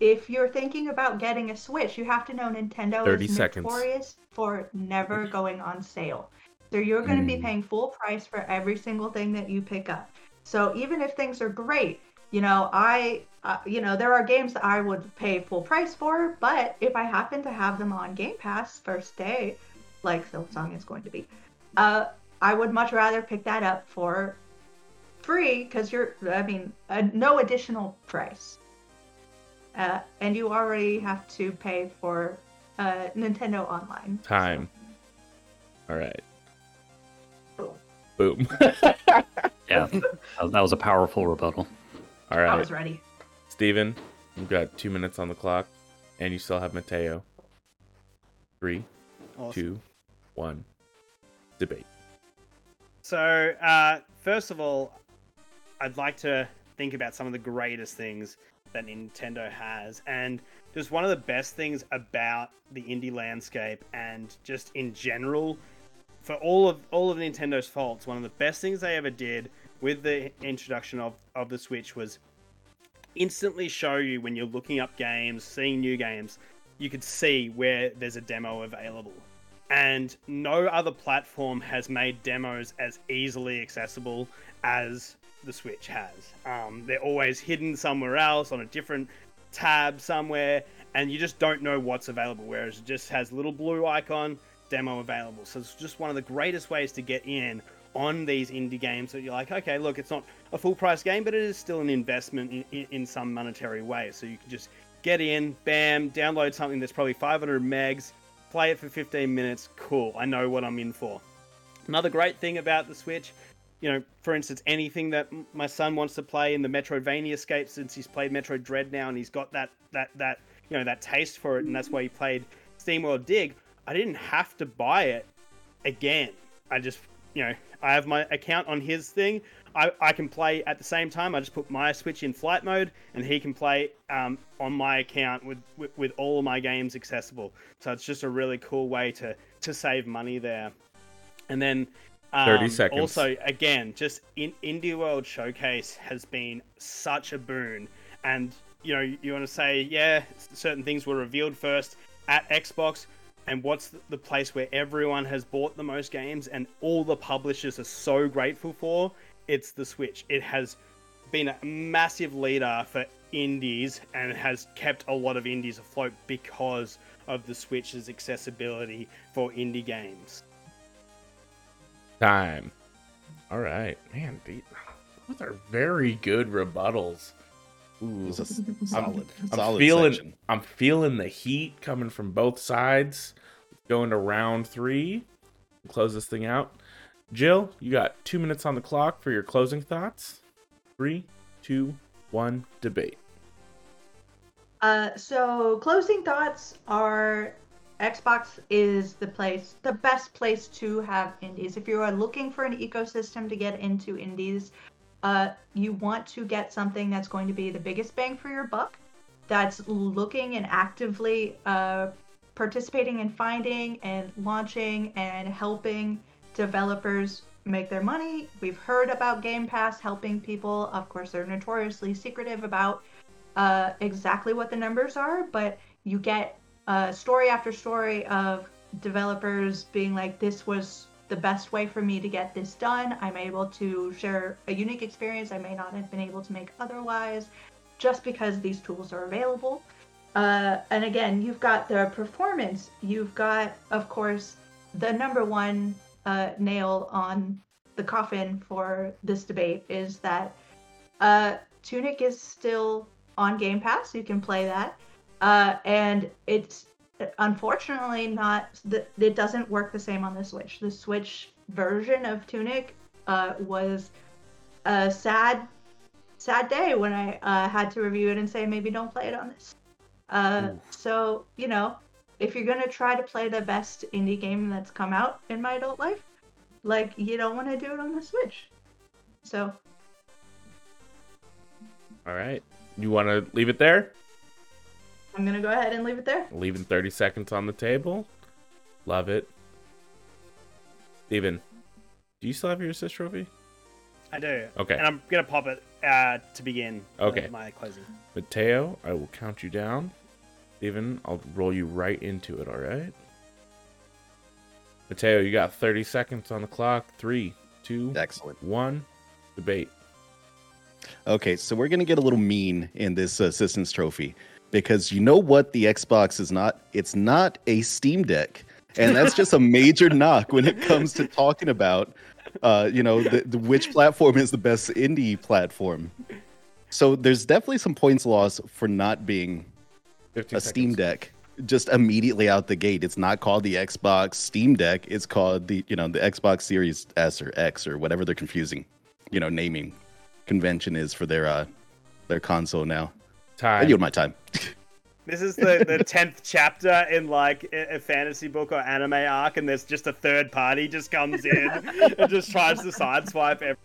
if you're thinking about getting a Switch, you have to know Nintendo 30 is seconds. notorious for never going on sale. So you're going to be Mm. paying full price for every single thing that you pick up. So even if things are great, you know, I, uh, you know, there are games that I would pay full price for, but if I happen to have them on Game Pass first day, like Silksong is going to be, uh, I would much rather pick that up for free because you're, I mean, uh, no additional price. Uh, and you already have to pay for uh, Nintendo Online. Time. All right. Boom. Boom. <laughs> Yeah, <laughs> that was, a powerful rebuttal. All right. I was ready. Steven, you've got two minutes on the clock, and you still have Mateo. Three, Awesome. two, one. Debate. So, uh, first of all, I'd like to think about some of the greatest things that Nintendo has. And just one of the best things about the indie landscape and just in general, for all of all of Nintendo's faults, one of the best things they ever did with the introduction of, of the Switch was instantly show you when you're looking up games, seeing new games, you could see where there's a demo available. And no other platform has made demos as easily accessible as the Switch has. Um, they're always hidden somewhere else on a different tab somewhere, and you just don't know what's available. Whereas it just has little blue icon, demo available. So it's just one of the greatest ways to get in on these indie games that you're like, okay, look, it's not a full price game, but it is still an investment in, in, in some monetary way. So you can just get in, bam, download something that's probably 500 megs, play it for 15 minutes. Cool, I know what I'm in for. Another great thing about the Switch, you know, for instance, anything that my son wants to play in the Metroidvania escape since he's played Metroid Dread now and he's got that that that you know that taste for it, and that's why he played SteamWorld Dig. I didn't have to buy it again. I just you know I have my account on his thing. I, I can play at the same time. I just put my Switch in flight mode, and he can play um, on my account with, with, with all of my games accessible. So it's just a really cool way to to save money there. And then um, 30 seconds. Also, again, just in Indie World Showcase has been such a boon. And you know, you want to say, yeah, certain things were revealed first at Xbox and what's the place where everyone has bought the most games and all the publishers are so grateful for it's the switch it has been a massive leader for indies and has kept a lot of indies afloat because of the switch's accessibility for indie games Time. All right, man. These, those are very good rebuttals. Ooh, It was a s- <laughs> solid, I'm solid feeling, section. I'm feeling the heat coming from both sides. Going to round three. Close this thing out. Jill, you got two minutes on the clock for your closing thoughts. Three, two, one. Debate. Uh, so closing thoughts are Xbox is the place, the best place to have indies. If you are looking for an ecosystem to get into indies, uh, you want to get something that's going to be the biggest bang for your buck, that's looking and actively uh, participating in finding and launching and helping developers make their money. We've heard about Game Pass helping people. Of course, they're notoriously secretive about uh, exactly what the numbers are, but you get uh, story after story of developers being like, this was the best way for me to get this done. I'm able to share a unique experience I may not have been able to make otherwise, just because these tools are available. Uh, and again, you've got the performance. You've got, of course, the number one uh, nail on the coffin for this debate is that uh, Tunic is still on Game Pass. You can play that, uh, and it's unfortunately not. The, it doesn't work the same on the Switch. The Switch version of Tunic uh, was a sad, sad day when I uh, had to review it and say maybe don't play it on this. Uh, so you know, if you're gonna try to play the best indie game that's come out in my adult life, like you don't want to do it on the Switch. So All right. You want to leave it there? I'm gonna go ahead and leave it there. Leaving 30 seconds on the table. Love it. Steven, do you still have your assist trophy? i do Okay. and i'm gonna pop it uh, to begin Okay. my closing Mateo, I will count you down. Steven, I'll roll you right into it, all right? Mateo, you got 30 seconds on the clock. Three, two, Excellent. one. Debate. Okay, so we're gonna get a little mean in this assistance trophy because you know what the Xbox is not? It's not a Steam Deck, and that's just a major <laughs> knock when it comes to talking about, uh, you know, the, the, which platform is the best indie platform. So there's definitely some points lost for not being 15 a Steam. Deck just immediately out the gate. It's not called the Xbox Steam Deck. It's called the you know the Xbox Series S or X or whatever they're confusing, you know, naming convention is for their uh their console now. I Time. yield my time. This is the the <laughs> tenth chapter in like a, a fantasy book or anime arc, and there's just a third party just comes in <laughs> and just tries to sideswipe everyone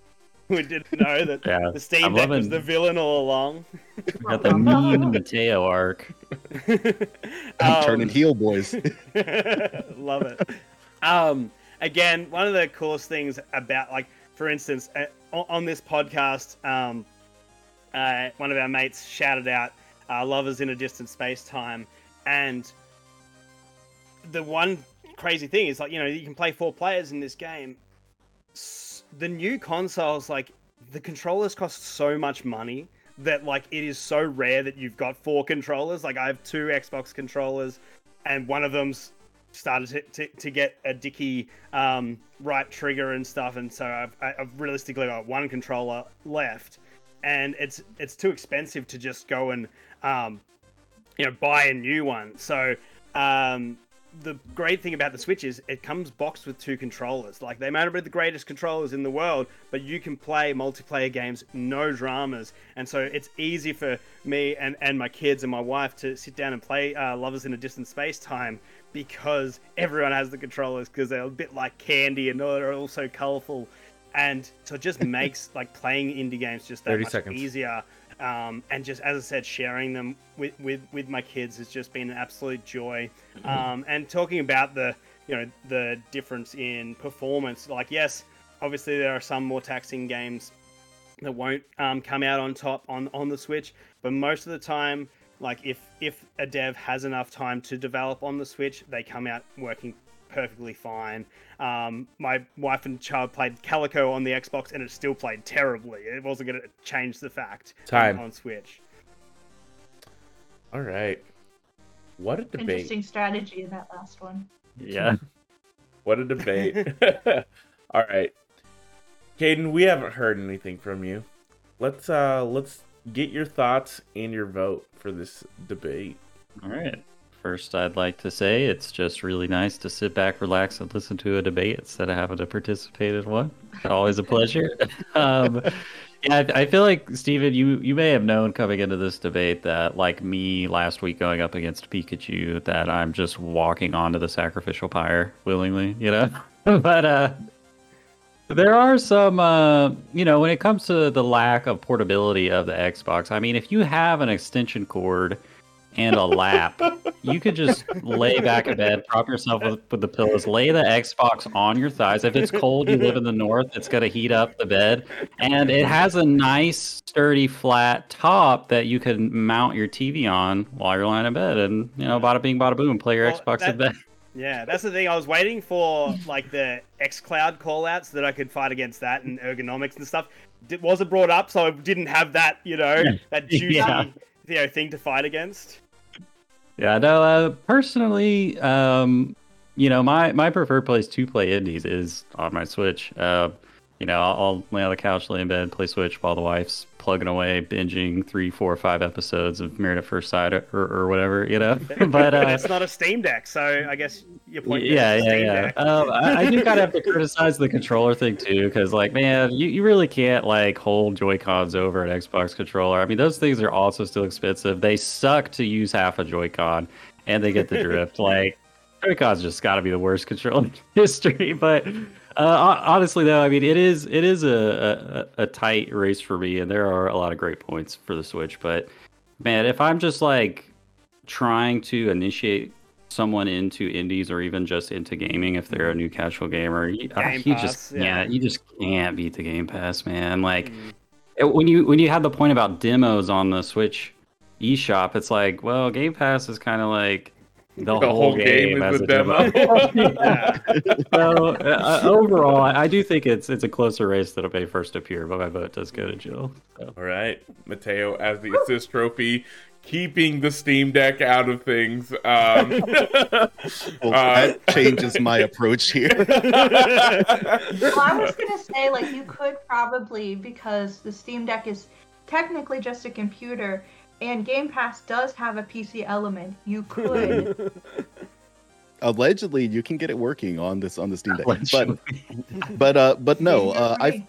who didn't know that Yeah, the Steam I'm Deck was the villain all along. We Got the mean Mateo arc. I'm turning Um, <laughs> heel, boys. Love it. Um, again, one of the coolest things about like for instance, uh, on this podcast, um, uh, one of our mates shouted out uh, "Lovers in a Distant Space Time," and the one crazy thing is like you know you can play four players in this game. The new consoles, like the controllers, cost so much money that like it is so rare that you've got four controllers. Like I have two Xbox controllers, and one of them's started to, to, to get a dicky um, right trigger and stuff, and so I've, I've realistically got one controller left, and it's it's too expensive to just go and um, you know buy a new one. So um, the great thing about the Switch is it comes boxed with two controllers. Like they might not be the greatest controllers in the world, but you can play multiplayer games, no dramas, and so it's easy for me and, and my kids and my wife to sit down and play uh, Lovers in a Distant Space Time because everyone has the controllers because they're a bit like candy and they're also colorful, and so it just <laughs> makes like playing indie games just that much seconds. easier. Um, and just as I said, sharing them with, with, with my kids has just been an absolute joy. Mm-hmm. Um, and talking about the you know the difference in performance, like yes, obviously there are some more taxing games that won't um, come out on top on on the Switch, but most of the time like if if a dev has enough time to develop on the Switch, they come out working perfectly fine. Um, my wife and child played Calico on the Xbox, and it still played terribly. It wasn't going to change the fact time on Switch. All right, what a debate! Interesting strategy in that last one. Yeah, <laughs> what a debate! <laughs> All right, Caden, we haven't heard anything from you. Let's uh let's get your thoughts and your vote for this debate. All right. First, I'd like to say it's just really nice to sit back, relax, and listen to a debate instead of having to participate in one. Always a pleasure. <laughs> um, yeah, I, I feel like Stephen, you you may have known coming into this debate that, like me last week going up against Pikachu, that I'm just walking onto the sacrificial pyre willingly, you know. <laughs> but uh, there are some, uh, you know, when it comes to the lack of portability of the Xbox, I mean, if you have an extension cord and a lap, you could just lay back in bed, prop yourself with, with the pillows, lay the Xbox on your thighs. If it's cold, you live in the north, it's going to heat up the bed. And it has a nice, sturdy, flat top that you can mount your TV on while you're lying in bed. And, you know, bada bing, bada boom, play your well, Xbox that, in bed. Yeah, that's the thing. I was waiting for like the XCloud callouts so that I could fight against that and ergonomics and stuff. It wasn't brought up, so I didn't have that, you know, that <laughs> juicy, yeah. you know, thing to fight against. Yeah, no. Uh, personally, um, you know, my my preferred place to play indies is on my Switch. Uh, you know, I'll, I'll, lay on the couch, lay in bed, play Switch while the wife's plugging away, binging three, four, five episodes of Married at First Sight or, or whatever, you know. <laughs> but uh, it's not a Steam Deck, so I guess your point. Yeah, yeah, yeah. Um, I, I, do kind of have to <laughs> criticize the controller thing too, because like, man, you, you really can't like hold Joy Cons over an Xbox controller. I mean, those things are also still expensive. They suck to use half a Joy Con, and they get the drift. <laughs> like, Joy Cons just got to be the worst controller in history, but. Uh, honestly, though, I mean, it is it is a, a, a tight race for me, and there are a lot of great points for the Switch. But man, if I'm just like trying to initiate someone into indies or even just into gaming, if they're a new casual gamer, you, uh, you just yeah. you just can't beat the Game Pass, man. Like mm. it, when you when you had the point about demos on the Switch eShop, it's like, well, Game Pass is kind of like the, the whole, whole, game, game is a demo. demo. <laughs> so uh, overall, I do think it's it's a closer race that'll be first appear, but my vote does go to Jill. So. All right, Mateo as the assist trophy, keeping the Steam Deck out of things. Um, <laughs> well, uh, that changes my approach here. <laughs> well, I was gonna say like you could probably because the Steam Deck is technically just a computer and Game Pass does have a PC element. You could. <laughs> Allegedly, you can get it working on this on the Steam Deck, but but uh, but no, uh, I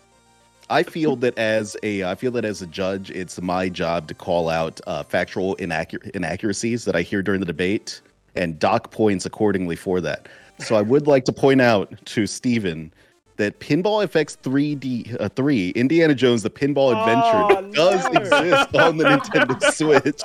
I feel that as a I feel that as a judge, it's my job to call out uh, factual inaccur- inaccuracies that I hear during the debate and dock points accordingly for that. So I would like to point out to Stephen that Pinball FX 3D uh, 3 Indiana Jones the Pinball Adventure oh, does no. exist on the Nintendo <laughs> Switch.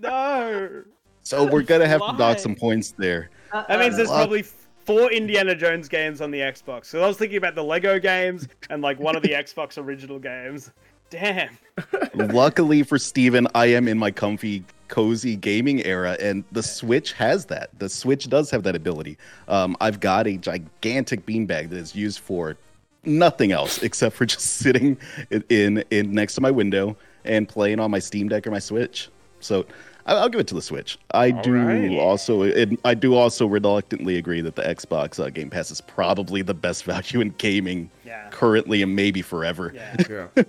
No. So we're gonna have Why? to dock some points there. That means there's probably four Indiana Jones games on the Xbox. So I was thinking about the Lego games and like one of the <laughs> Xbox original games. Damn. <laughs> Luckily for Steven, I am in my comfy, cozy gaming era, and the Switch has that. The Switch does have that ability. Um, I've got a gigantic beanbag that is used for nothing else except for <laughs> just sitting in, in, in next to my window and playing on my Steam Deck or my Switch. So I- I'll give it to the Switch. I All do right. also, it, I do also reluctantly agree that the Xbox uh, Game Pass is probably the best <laughs> value in gaming Yeah. currently and maybe forever. Yeah. Yeah.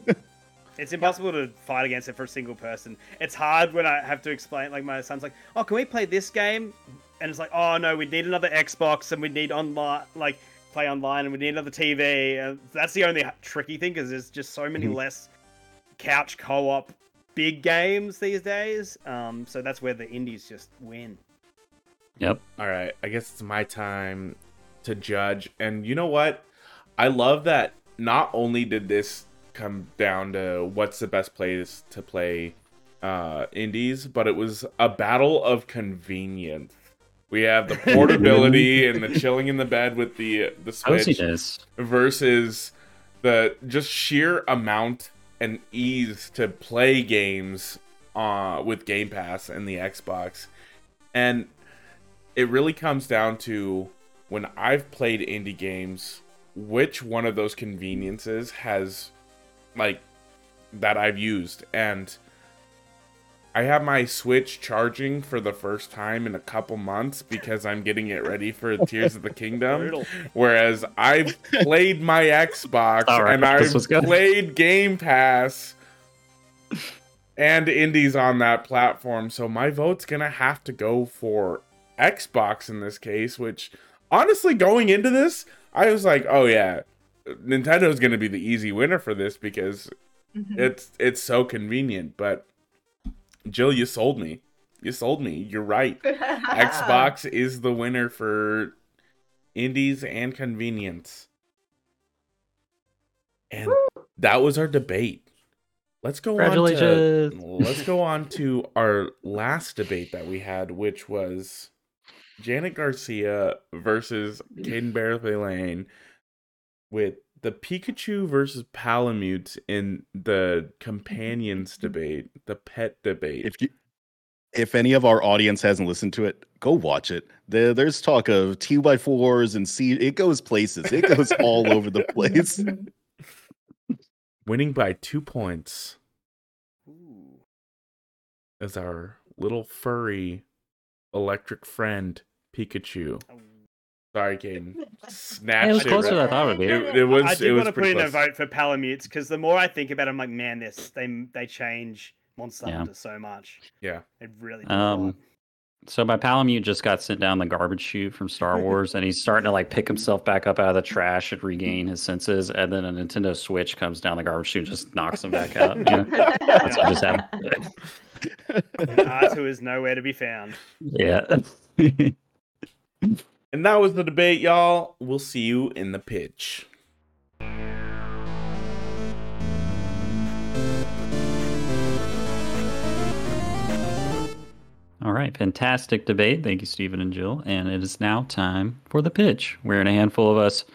It's impossible to fight against it for a single person. It's hard when I have to explain. Like my son's like, "Oh, can we play this game?" And it's like, "Oh no, we need another Xbox and we need online, like play online, and we need another TV." And that's the only tricky thing because there's just so many Mhm. less couch co-op big games these days. Um, so that's where the indies just win. Yep. All right, I guess it's my time to judge. And you know what? I love that not only did this come down to what's the best place to play uh indies, but it was a battle of convenience. We have the <laughs> portability and the chilling in the bed with the the Switch versus the just sheer amount and ease to play games uh, with Game Pass and the Xbox. And it really comes down to when I've played indie games, which one of those conveniences has like that I've used. And I have my Switch charging for the first time in a couple months because I'm getting it ready for <laughs> Tears of the Kingdom. Brutal. Whereas I've played my Xbox All right, and I've played Game Pass and indies on that platform. So my vote's gonna have to go for Xbox in this case, which honestly going into this, I was like, oh yeah, Nintendo's gonna be the easy winner for this because Mhm. it's it's so convenient. But Jill, you sold me. You sold me. You're right. <laughs> Xbox is the winner for indies and convenience. And that was our debate. Let's go on to let's go on <laughs> to our last debate that we had, which was Janet Garcia versus Caden Barthay Lane with the Pikachu versus Palamute in the companions mm-hmm. debate, the pet debate. if you if any of our audience hasn't listened to it go watch it there, there's talk of two by fours and c it goes places it goes all over the place <laughs> Winning by two points Ooh. is our little furry electric friend Pikachu. Oh, Sorry, Caden. Snatched It was it closer than I thought it would be. It, it was. I it was want to put pretty in a vote for Palamutes because the more I think about it, I'm like, man, this they they change Monster Yeah. Hunter so much. Yeah. It really does. Um, so my Palamute just got sent down the garbage chute from Star <laughs> Wars, and he's starting to like pick himself back up out of the trash and regain his senses. And then a Nintendo Switch comes down the garbage chute, and just knocks him back out. You know? <laughs> That's what just happened. R2 is nowhere to be found. yeah. <laughs> And that was the debate, y'all. We'll see you in the pitch. All right, fantastic debate. Thank you, Stephen and Jill. And it is now time for the pitch, We're wherein a handful of us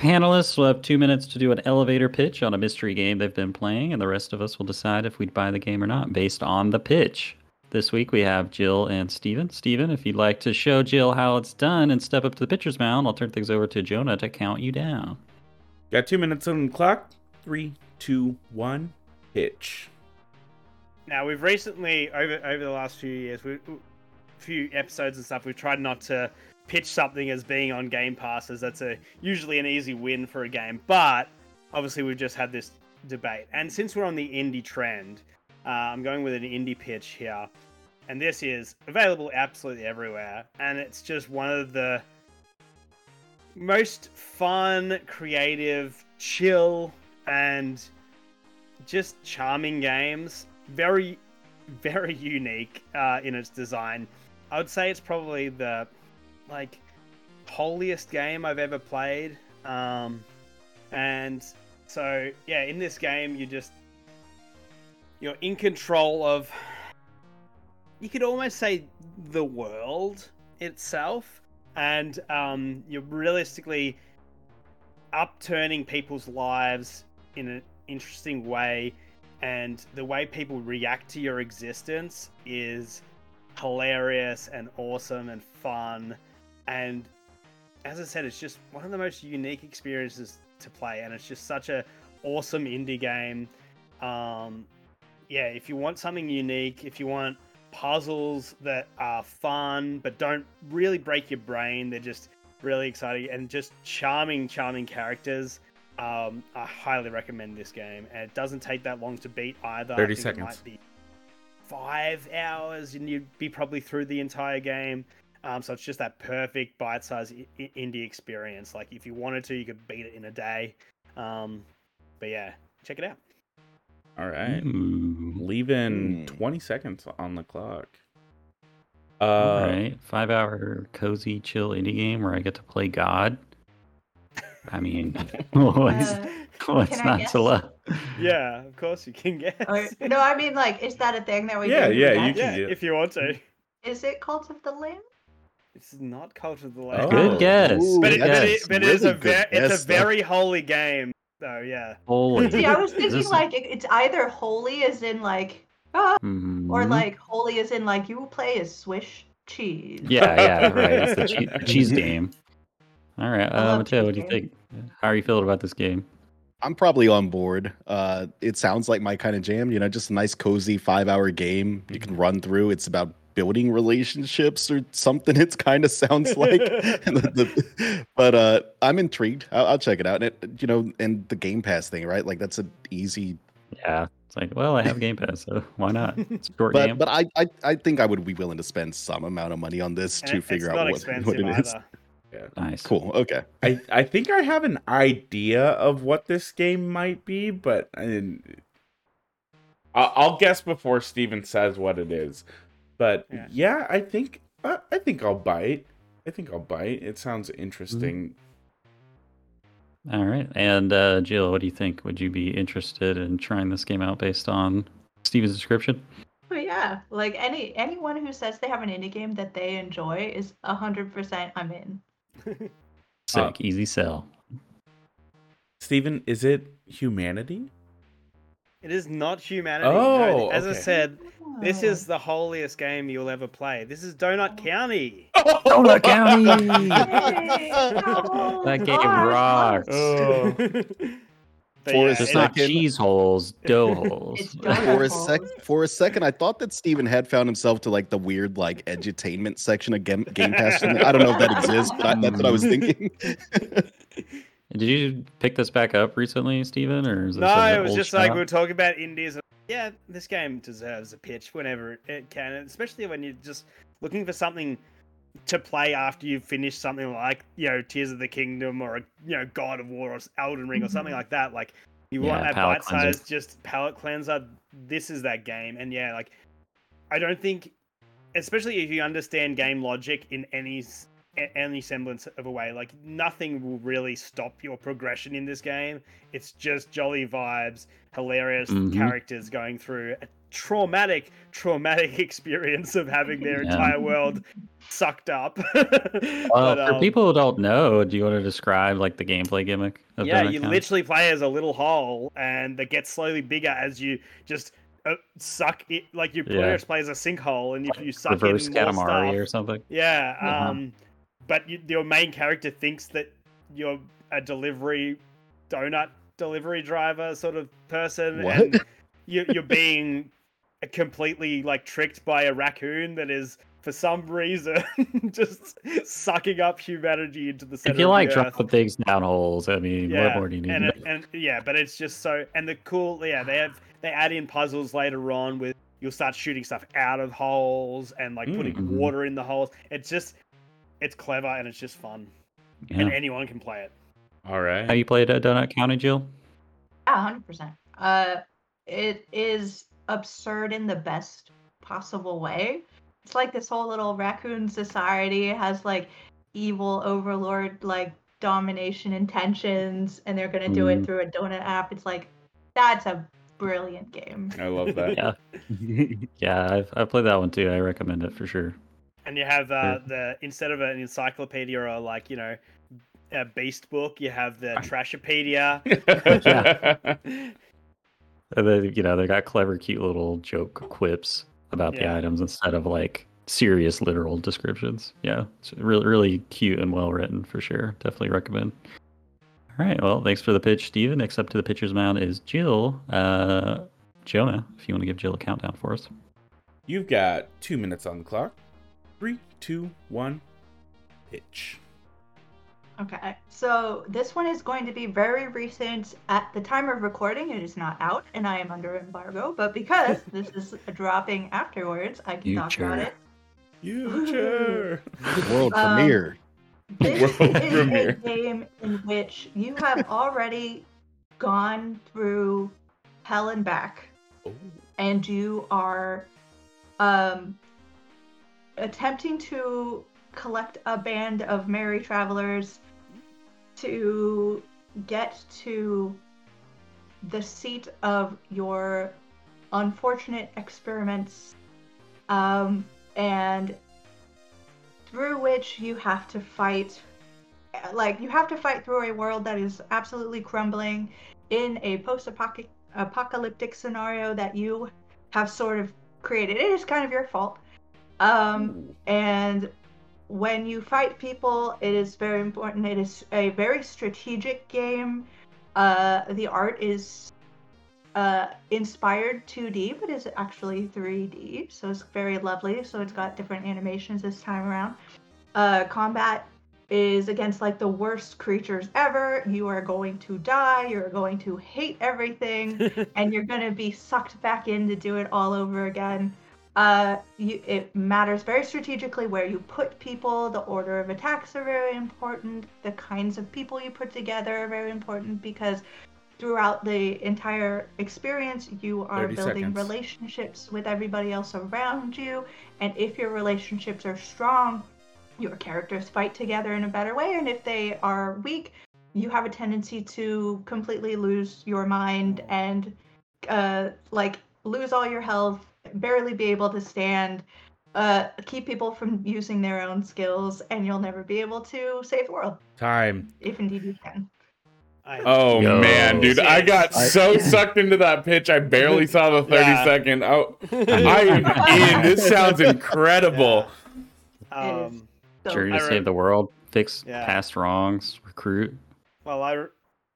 panelists will have two minutes to do an elevator pitch on a mystery game they've been playing, and the rest of us will decide if we'd buy the game or not based on the pitch. This week we have Jill and Steven. Steven, if you'd like to show Jill how it's done and step up to the pitcher's mound, I'll turn things over to Jonah to count you down. Got two minutes on the clock. Three, two, one. Pitch. Now we've recently over over the last few years, we few episodes and stuff, we've tried not to pitch something as being on Game Pass, as that's a usually an easy win for a game. But obviously, we've just had this debate, and since we're on the indie trend, uh, I'm going with an indie pitch here, and this is available absolutely everywhere, and it's just one of the most fun, creative, chill, and just charming games. Very, <laughs> very unique uh, in its design. I would say it's probably the like holiest game I've ever played. Um, and so yeah, in this game you just you're in control of you could almost say the world itself and um, you're realistically upturning people's lives in an interesting way, and the way people react to your existence is hilarious and awesome and fun. And as I said, it's just one of the most unique experiences to play, and it's just such a awesome indie game. Um, yeah, if you want something unique, if you want puzzles that are fun but don't really break your brain, they're just really exciting and just charming, charming characters. Um, I highly recommend this game, and it doesn't take that long to beat either. 30 I think it seconds. might be five hours, and you'd be probably through the entire game. Um, so it's just that perfect bite-sized I- indie experience. Like if you wanted to, you could beat it in a day. Um, but yeah, check it out. All right. Ooh. Leaving Hmm. 20 seconds on the clock. Uh, All right, five hour cozy chill indie game where I get to play God. I mean, <laughs> <laughs> what's, Uh, what's not to love? Yeah, of course you can guess. or, no, I mean like, is that a thing that we Yeah, do? yeah, Yes. you can yeah, if you want to. Is it Cult of the Lamb? It's not Cult of the Oh. Lamb. Good guess. Ooh, But, it, but, it, but it is a Really good very, it's a very holy game. So yeah. Holy. See, I was <laughs> thinking like it- it's either holy as in like, ah, or Mhm. like holy as in like you play as Swiss cheese. Yeah, yeah, right. It's the cheese, <laughs> the cheese game. All right, I uh, Mateo, what do you think? How are you feeling about this game? I'm probably on board. Uh, it sounds like my kind of jam. You know, just a nice, cozy five-hour game you can run through. It's about building relationships or something. <laughs> It kind of sounds like. <laughs> <laughs> The- the- but uh, I'm intrigued. I'll, I'll check it out. And it, you know, and the Game Pass thing, right? Like that's an easy. Yeah, it's like, well, I have Game Pass, so why not? It's a short But game. but I, I I think I would be willing to spend some amount of money on this And to it- figure out not what, expensive what it is. either. nice. Cool. Okay. I, I think I have an idea of what this game might be, but I didn't- I'll, I'll guess before Steven says what it is. But Yeah. yeah, I think I, I think I'll bite. I think I'll bite. It sounds interesting. All right, and uh, Jill, what do you think? Would you be interested in trying this game out based on Steven's description? But yeah, like any anyone who says they have an indie game that they enjoy is hundred percent I'm in. Sick, Uh, easy sell. Steven, is it humanity? It is not humanity. Oh, no. As I said, this Oh. is the holiest game you'll ever play. This is Donut County. Donut County! Yay! <laughs> Oh, That game gosh. rocks. Oh. <laughs> But For a It's it- not second- cheese holes, dough <laughs> holes. For a sec for a second I thought that Steven had found himself to like the weird like edutainment section of Game, game Pass. I don't know if that exists, but I, that's what I was thinking. Did you pick this back up recently, Steven, or is this No, it was just like we were talking about indies. Yeah, this game deserves a pitch whenever it can, and especially when you're just looking for something to play after you've finished something like you know Tears of the Kingdom or you know God of War or Elden Ring or something like that. Like you Yeah, want that bite-sized just palate cleanser. This is that game, and yeah, like I don't think, especially if you understand game logic in any any semblance of a way, like nothing will really stop your progression in this game. It's just jolly vibes, hilarious Mhm. characters going through a traumatic, traumatic <laughs> experience of having their Yeah. entire world sucked up. Well, <laughs> But, for um, people who don't know, do you want to describe like the gameplay gimmick? Of yeah, you County? literally play as a little hole, and that gets slowly bigger as you just uh, suck it. Like you pretty Yeah. much play as a sinkhole, and if you suck reverse in more Katamari stuff, or something. Yeah, Uh-huh. But you, your main character thinks that you're a delivery donut delivery driver sort of person, What? and <laughs> you, you're being completely like tricked by a raccoon that is for some reason <laughs> just sucking up humanity into the center If you of like dropping things down holes, I mean, what more do you need? and, it- and yeah, but it's just so and the cool yeah they have they add in puzzles later on with you'll start shooting stuff out of holes and like putting Mm. water in the holes. It's just it's clever and it's just fun yeah. and anyone can play it. All right. Have you played at Donut County, Jill? Yeah, hundred percent. Uh, it is absurd in the best possible way. It's like this whole little raccoon society has like evil overlord like domination intentions, and they're gonna do it Mm. through a donut app. It's like that's a brilliant game. I love that. <laughs> Yeah. <laughs> yeah, I've, I've played that one too. I recommend it for sure. And you have uh, the instead of an encyclopedia or like you know a beast book, you have the <laughs> Trashopedia. <laughs> And then, you know, they got clever, cute little joke quips about the items instead of like serious literal descriptions. Yeah, it's really, really cute and well written for sure. Definitely recommend. All right. Well, thanks for the pitch, Steven. Next up to the pitcher's mound is Jill. Uh, Jonah, if you want to give Jill a countdown for us. You've got two minutes on the clock. Three, two, one, pitch. Okay, so this one is going to be very recent. At the time of recording, it is not out, and I am under embargo. But because <laughs> this is dropping afterwards, I can talk about Future. it. Future. <laughs> World Um, premiere. This World is premiere. a game in which you have already gone through hell and back, Oh. and you are um, attempting to collect a band of merry travelers to get to the seat of your unfortunate experiments um, and through which you have to fight like you have to fight through a world that is absolutely crumbling in a post-apocalyptic scenario that you have sort of created. It is kind of your fault um, and when you fight people, it is very important. It is a very strategic game. Uh, the art is uh, inspired 2D, but is actually 3D, so it's very lovely. So it's got different animations this time around. Uh, combat is against like the worst creatures ever. You are going to die. You're going to hate everything, <laughs> and you're going to be sucked back in to do it all over again uh you it matters very strategically where you put people. The order of attacks are very important. The kinds of people you put together are very important because throughout the entire experience you are building seconds. relationships with everybody else around you. And if your relationships are strong your characters fight together in a better way. And if they are weak you have a tendency to completely lose your mind and uh like lose all your health barely be able to stand uh keep people from using their own skills and you'll never be able to save the world Time. if indeed you can I- Oh Yo. man, dude, I got so <laughs> sucked into that pitch. I barely saw the 30 Yeah. second. Oh, I am in. This sounds incredible. um, so Journey I to re- save the world, fix Yeah. past wrongs, recruit. well, I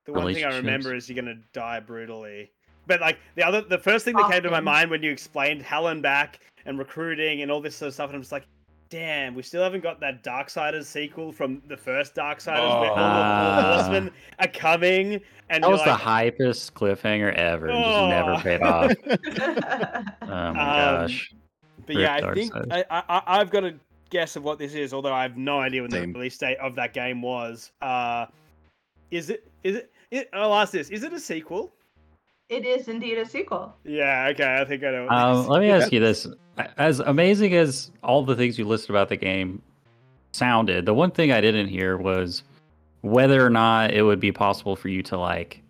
the one thing I remember is you're gonna die brutally. But like the other, the first thing that came to my mind when you explained Helen back and recruiting and all this sort of stuff, and I'm just like, damn, we still haven't got that Darksiders sequel from the first Darksiders where all the Ah. horsemen are coming, and That you're was the like, hypest cliffhanger ever and Oh. just never paid off. <laughs> Oh my Um, gosh. But yeah, Rip I think Darksiders. I, I I've got a guess of what this is, although I have no idea when Same. the release date of that game was. Uh, is it? Is it? it I'll ask this: Is it a sequel? It is indeed a sequel Yeah. Okay. I think I know. What Um, this let me ask you this: as amazing as all the things you listed about the game sounded, the one thing I didn't hear was whether or not it would be possible for you to like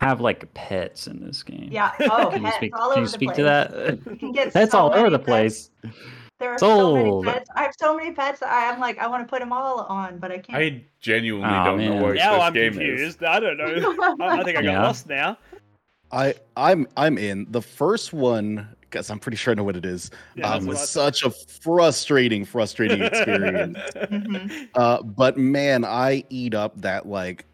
have like pets in this game. yeah oh Can you pets speak? all Can over you the speak place. to that? you can get Pets so all over the pets. place. there are so many pets i have so many pets i am like i want to put them all on but i can't I genuinely Aw, don't man. know what Now this I'm game is. confused. I don't know. <laughs> I, I think I got Yeah. lost now. I I'm I'm in. The first one, because I'm pretty sure I know what it is, Yeah, um, was such a frustrating, frustrating experience. Mhm. uh, but man, I eat up that like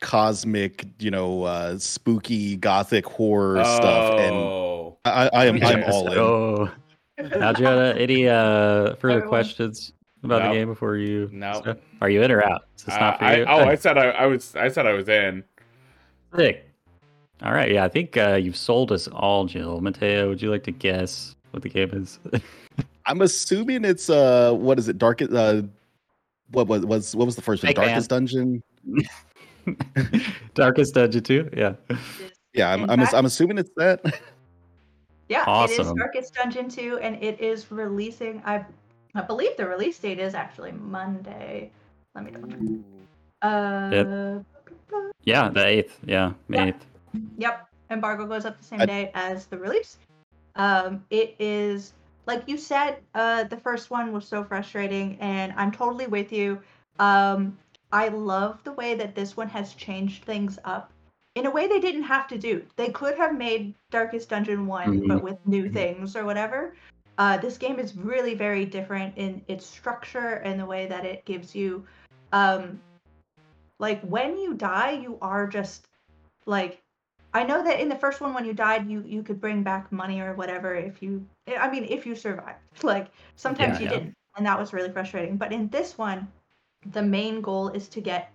cosmic, you know, uh, spooky gothic horror stuff, and Oh, I, I am I'm Yes. all in. Oh. Now, any uh, further Everyone. questions about Nope. the game before you? Nope. Are you in or out? Is this not for I, you? I, oh, I said I, I was. I said I was in. Sick. All right. Yeah, I think uh, you've sold us all, Jill. Mateo, would you like to guess what the game is? <laughs> I'm assuming it's uh, what is it? Darkest. Uh, what was was what was the first one? Fake man. Darkest Dungeon. <laughs> Darkest Dungeon 2? Yeah. Yeah, I'm I'm, fact- I'm assuming it's that. <laughs> Yeah, it is Darkest Dungeon 2, and it is releasing. I, I believe the release date is actually Monday. Let me double check. Uh, Yeah, the 8th. Yeah, May 8th. Yep, embargo goes up the same I- day as the release. Um, it is like you said, uh, the first one was so frustrating, and I'm totally with you. Um, I love the way that this one has changed things up in a way they didn't have to do. They could have made Darkest Dungeon one, Mhm. but with new Mhm. things or whatever. Uh, this game is really very different in its structure and the way that it gives you, um, like when you die, you are just like. I know that in the first one, when you died, you you could bring back money or whatever if you. I mean, if you survived. <laughs> Like sometimes Yeah, you yeah. didn't, and that was really frustrating. But in this one, the main goal is to get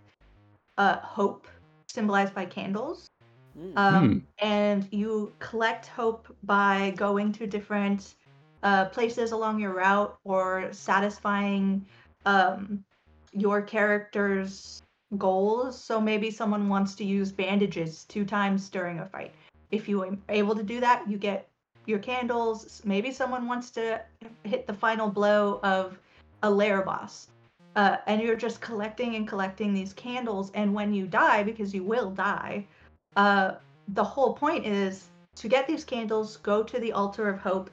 uh, hope, symbolized by candles. Mm. Um, And you collect hope by going to different uh, places along your route or satisfying um, your character's goals. So maybe someone wants to use bandages two times during a fight. If you are able to do that, you get your candles. Maybe someone wants to hit the final blow of a lair boss. Uh, and you're just collecting and collecting these candles. And when you die, because you will die, uh, the whole point is to get these candles, go to the altar of hope,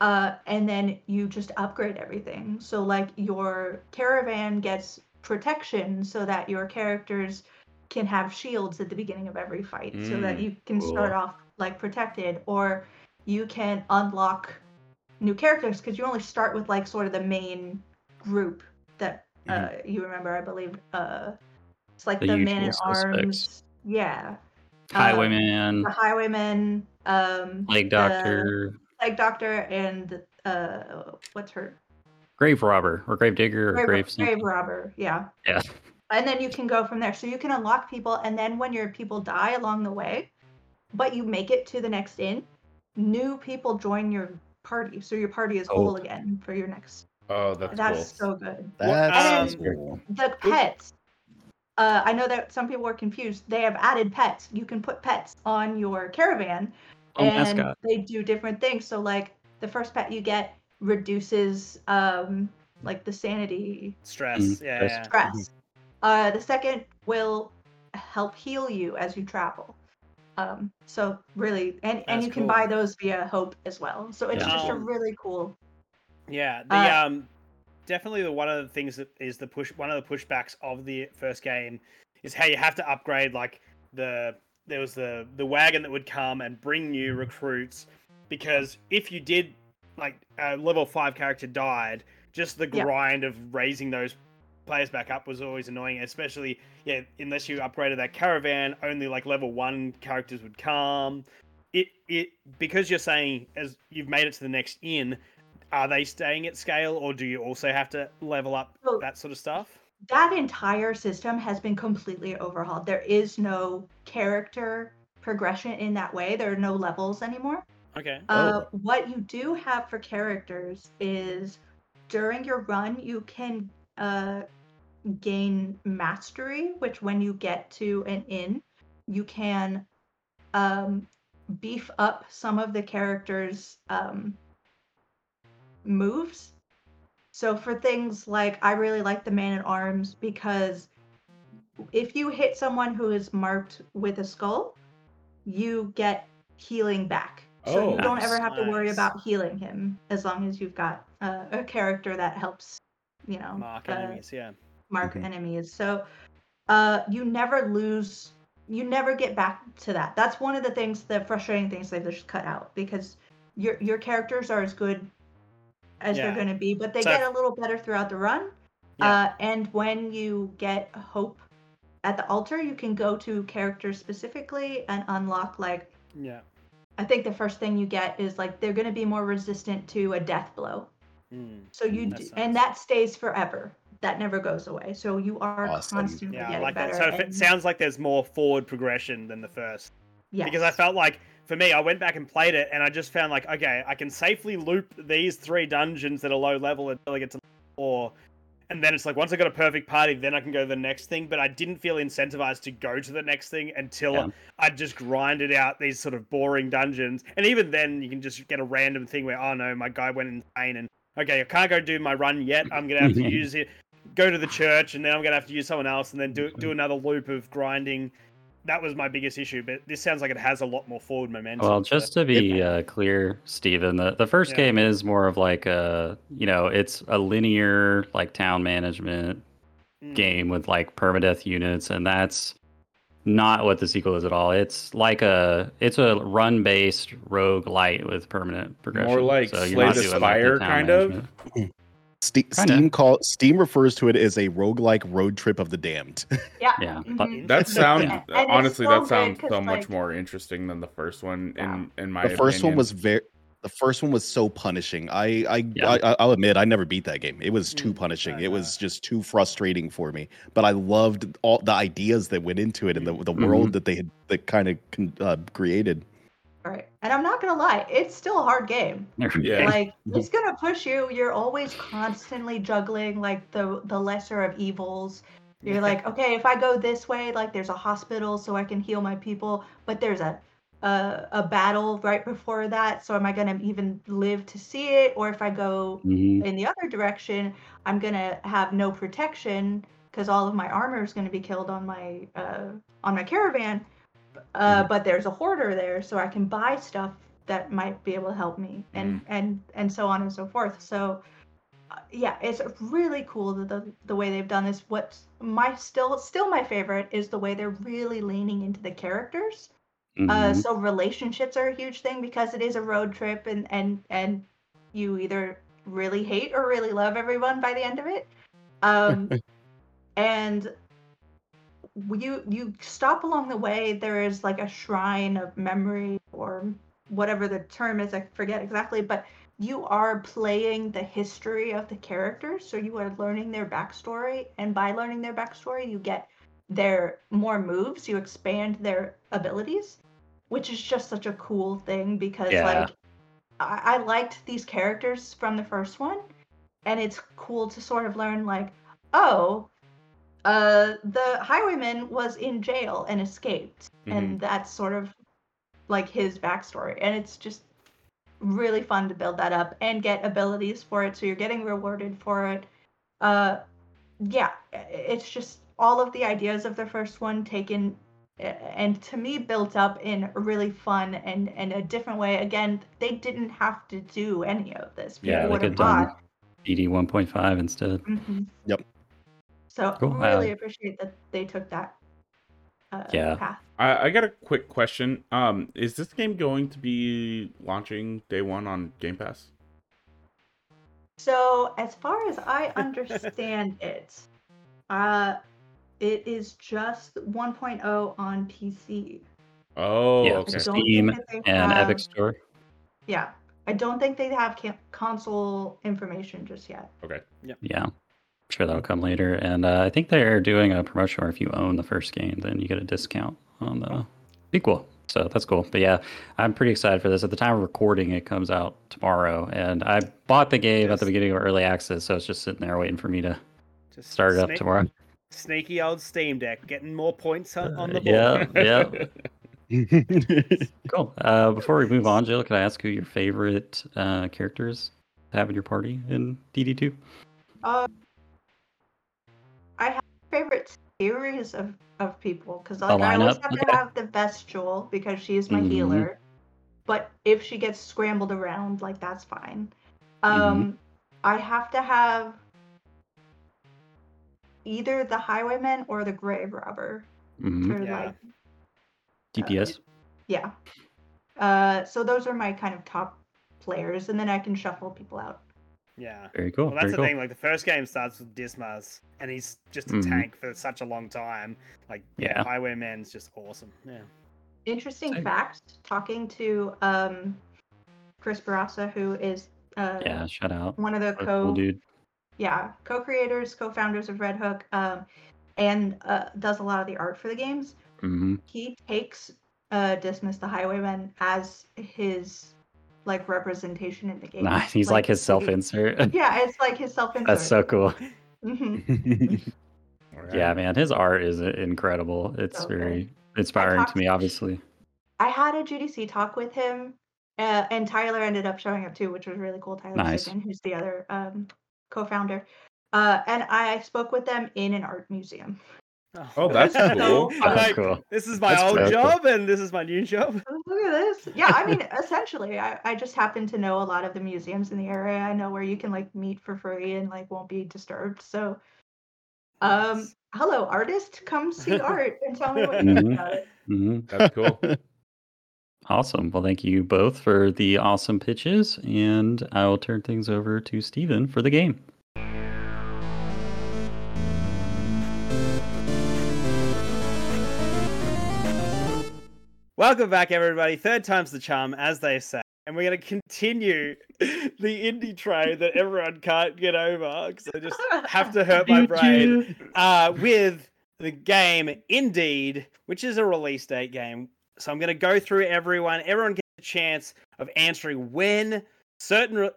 uh, and then you just upgrade everything. So, like, your caravan gets protection so that your characters can have shields at the beginning of every fight so that Mm, you can start off like protected, or you can unlock new characters because you only start with like sort of the main group that uh, you remember, I believe. Uh, it's like The the, man at arms. Yeah. Highwayman, The highwayman, um, the Doctor, plague doctor, and uh, what's her Grave Robber, or Grave Digger, or grave, Grave, grave robber? Yeah. Yeah. And then you can go from there. So you can unlock people, and then when your people die along the way, but you make it to the next inn, new people join your party. So your party is whole Oh. again for your next. Oh, that's, That's cool. so good. That's cool. The pets. Uh, I know that some people are confused. They have added pets. You can put pets on your caravan, Oh, and mascot. they do different things. So, like the first pet you get reduces um, like the sanity Stress. Mm, Yeah, stress. yeah. stress. Uh, the second will help heal you as you travel. Um, so really, and and That's you can buy those via Hope as well. So it's Yeah. just a Um, really cool. Yeah, the Uh, um, definitely the one of the things that is the push. One of the pushbacks of the first game is how you have to upgrade. Like the there was the the wagon that would come and bring new recruits, because if you did like a level five character died, just the Yeah. grind of raising those players back up was always annoying. Especially yeah, unless you upgraded that caravan, only like level one characters would come. It it because you're saying as you've made it to the next inn are they staying at scale or do you also have to level up So- that sort of stuff that entire system has been completely overhauled. There is no character progression in that way. There are no levels anymore. Okay Uh, what you do have for characters is during your run, you can uh, gain mastery, which when you get to an inn, you can um, beef up some of the characters' um, moves. So for things like, I really like the man at arms because if you hit someone who is marked with a skull, you get healing back. So Oh, you don't ever have to worry about healing him as long as you've got uh, a character that helps, you know, mark uh, enemies yeah mark Mhm. enemies. So uh, you never lose, you never get back to that. That's one of the things, the frustrating things they've just cut out because your your characters are as good as Yeah. they're going to be, but they So- get a little better throughout the run. Yeah. Uh, and when you get hope at the altar, you can go to characters specifically and unlock like yeah I think the first thing you get is like they're going to be more resistant to a death blow. Mm. So you Mm, do, and that stays forever. That never goes away. So you are Awesome. constantly yeah getting like better. that so if it sounds like there's more forward progression than the first Yeah. because i felt like for me i went back and played it and i just found like okay i can safely loop these three dungeons that are low level until i get to four and then it's like once I got a perfect party, then I can go to the next thing. But I didn't feel incentivized to go to the next thing until Yeah. I just grinded out these sort of boring dungeons. And even then, you can just get a random thing where, oh no, my guy went insane, and okay, I can't go do my run yet. I'm gonna have to <laughs> use it, go to the church, and then I'm gonna have to use someone else, and then do do another loop of grinding. That was my biggest issue. But this sounds like it has a lot more forward momentum. Well, just to be uh, clear, Stephen, the, the first Yeah. game is more of like a, you know, it's a linear like town management Mm. game with like permadeath units, and that's not what the sequel is at all. It's like a it's a run based rogue light with permanent progression. More like you're Slay the doing, like, Spire, town kind of? <clears throat> management. Ste- Steam call Steam refers to it as a roguelike road trip of the damned. <laughs> Yeah. Yeah, but- mhm. That sounds And it's honestly so that sounds sounds 'cause, so much like- more interesting than the first one Yeah. in in my the first one was very the first one was so punishing. I I, Yeah. I I'll admit I never beat that game. It was too Mm, punishing. I It was just too frustrating for me. But I loved all the ideas that went into it and the the Mhm. world that they had that kind of uh, created. Right. And I'm not gonna lie, it's still a hard game. <laughs> Yeah. Like it's gonna push you. You're always constantly juggling like the the lesser of evils. You're like, okay, if I go this way, like there's a hospital so I can heal my people, but there's a a, a battle right before that. So am I gonna even live to see it? Or if I go Mhm. in the other direction, I'm gonna have no protection because all of my armor is gonna be killed on my uh, on my caravan. Uh, But there's a hoarder there, so I can buy stuff that might be able to help me, and and and so on and so forth. So, uh, yeah, it's really cool that the the way they've done this. What's my still still my favorite is the way they're really leaning into the characters. Uh, Mhm. so relationships are a huge thing because it is a road trip, and and and you either really hate or really love everyone by the end of it. Um, <laughs> and you you stop along the way. There is like a shrine of memory or whatever the term is. I forget exactly, but you are playing the history of the characters, so you are learning their backstory, and by learning their backstory, you get their more moves. You expand their abilities which is just such a cool thing because Yeah. like I-, I liked these characters from the first one and it's cool to sort of learn like oh uh the highwayman was in jail and escaped and that's sort of like his backstory and it's just really fun to build that up and get abilities for it so you're getting rewarded for it uh yeah it's just all of the ideas of the first one taken and to me built up in a really fun and and a different way again they didn't have to do any of this People Yeah, they would could have done thought DD 1.5 instead. Mhm. Yep. So Cool, really uh, appreciate that they took that uh, Yeah. path I, I got a quick question. Um, is this game going to be launching day one on Game Pass? So, as far as I <laughs> understand it, uh, it is just 1.0 on PC. Oh, yeah, okay. Steam think that they and have- Epic Store. Yeah, I don't think they have ca- console information just yet. Okay. Yeah, I'm sure that'll come later. And uh, I think they're doing a promotion where if you own the first game, then you get a discount on the sequel. So that's cool. But yeah, I'm pretty excited for this. At the time of recording, it comes out tomorrow, and I bought the game at the beginning of early access, so it's just sitting there waiting for me to Just start it up tomorrow. Sneaky old Steam Deck, getting more points on on the board. Yeah, yeah. <laughs> Cool. Uh, before we move on, Jill, can I ask who your favorite uh, characters to have in your party in DD2? Uh, I have a favorite series of, of people because like, I always have Okay. to have the best Jewel because she is my Mhm. healer. But if she gets scrambled around, like that's fine. Mm-hmm. Um, I have to have either the Highwayman or the Grave Robber. hmm for, Yeah. like, DPS. yeah. Uh, so those are my kind of top players, and then I can shuffle people out. Yeah. Very cool. Well, that's very the cool. thing. Like the first game starts with Dismas, and he's just a Mhm. tank for such a long time. Like, yeah, Yeah. Highwayman's just awesome. Yeah. Interesting Same. fact: talking to um, Chris Bourassa, who is uh, Yeah, shout out. one of the What co cool dude. yeah co-creators, co-founders of Red Hook, um, and uh, does a lot of the art for the games. hmm He takes uh, Dismas the Highwayman as his like representation in the game. Nice. He's like, his self insert. <laughs> Yeah, it's like his self-insert. That's so cool. hmm <laughs> All right. Yeah, man. His art is incredible. It's So good. very inspiring to me, obviously. I had a GDC talk with him, uh, and Tyler ended up showing up too, which was really cool. Tyler Nice. Sigman, who's the other um, co-founder, uh, and I spoke with them in an art museum. Oh, <laughs> that's cool. I'm That's like, cool. this is my That's old cool. job and this is my new job. Oh, Look at this. Yeah, I mean, essentially, I, I just happen to know a lot of the museums in the area. I know where you can like meet for free and like won't be disturbed. So, um, Nice. hello, artist, come see <laughs> art and tell me what you think Mhm. about it. hmm That's cool. <laughs> Awesome. Well, thank you both for the awesome pitches, and I will turn things over to Stephen for the game. Welcome back, everybody. Third time's the charm, as they say. And we're going to continue the indie train that everyone can't get over because I just have to hurt my brain. Uh, with the game Indeed, which is a release date game. So I'm going to go through everyone. Everyone gets a chance of answering when certain re-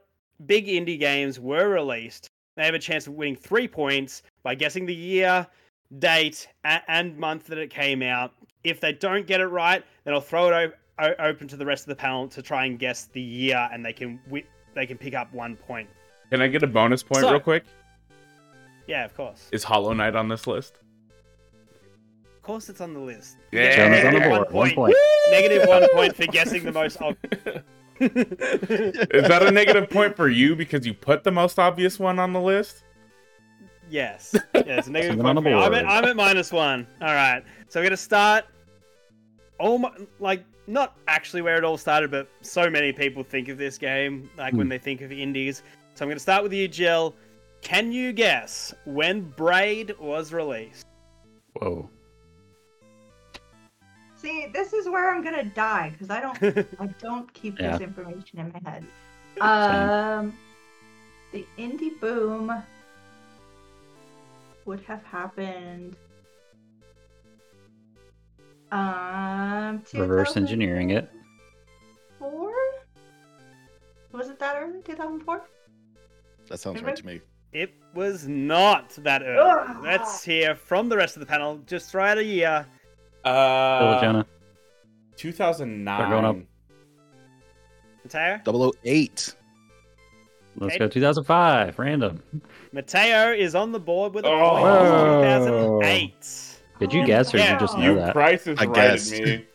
big indie games were released. They have a chance of winning three points by guessing the year, date, a- and month that it came out. If they don't get it right, then I'll throw it o- o- open to the rest of the panel to try and guess the year, and they can wi- they can pick up one point. Can I get a bonus point So- real quick? Yeah, of course. Is Hollow Knight on this list? Of course, it's on the list. Yeah. Jonah's on the board. One point. Negative one <laughs> point for guessing the most obvious. Is that a negative point for you because you put the most obvious one on the list? yes. Yeah, it's a negative Something on point the for me. I'm at. I'm at minus one. All right. So we're going to start. Oh my, like, not actually where it all started, but so many people think of this game, like when Hmm. they think of indies. So I'm going to start with you, Jill. Can you guess when Braid was released? Whoa. See, this is where I'm gonna die because I don't <laughs> I don't keep Yeah. this information in my head. Um, the indie boom would have happened. Um, Reverse engineering it. Four? Was it that early? 2004? that sounds right to me. It was not that early. Ugh. Let's hear from the rest of the panel. Just throw out a year. Bill Uh, Jonah. 2009. Start going up. Mateo? 008. Let's Okay. go 2005. Random. Mateo is on the board with a Oh. point. 2008. Did you guess or did you just know You that? crisis I righted guessed. me.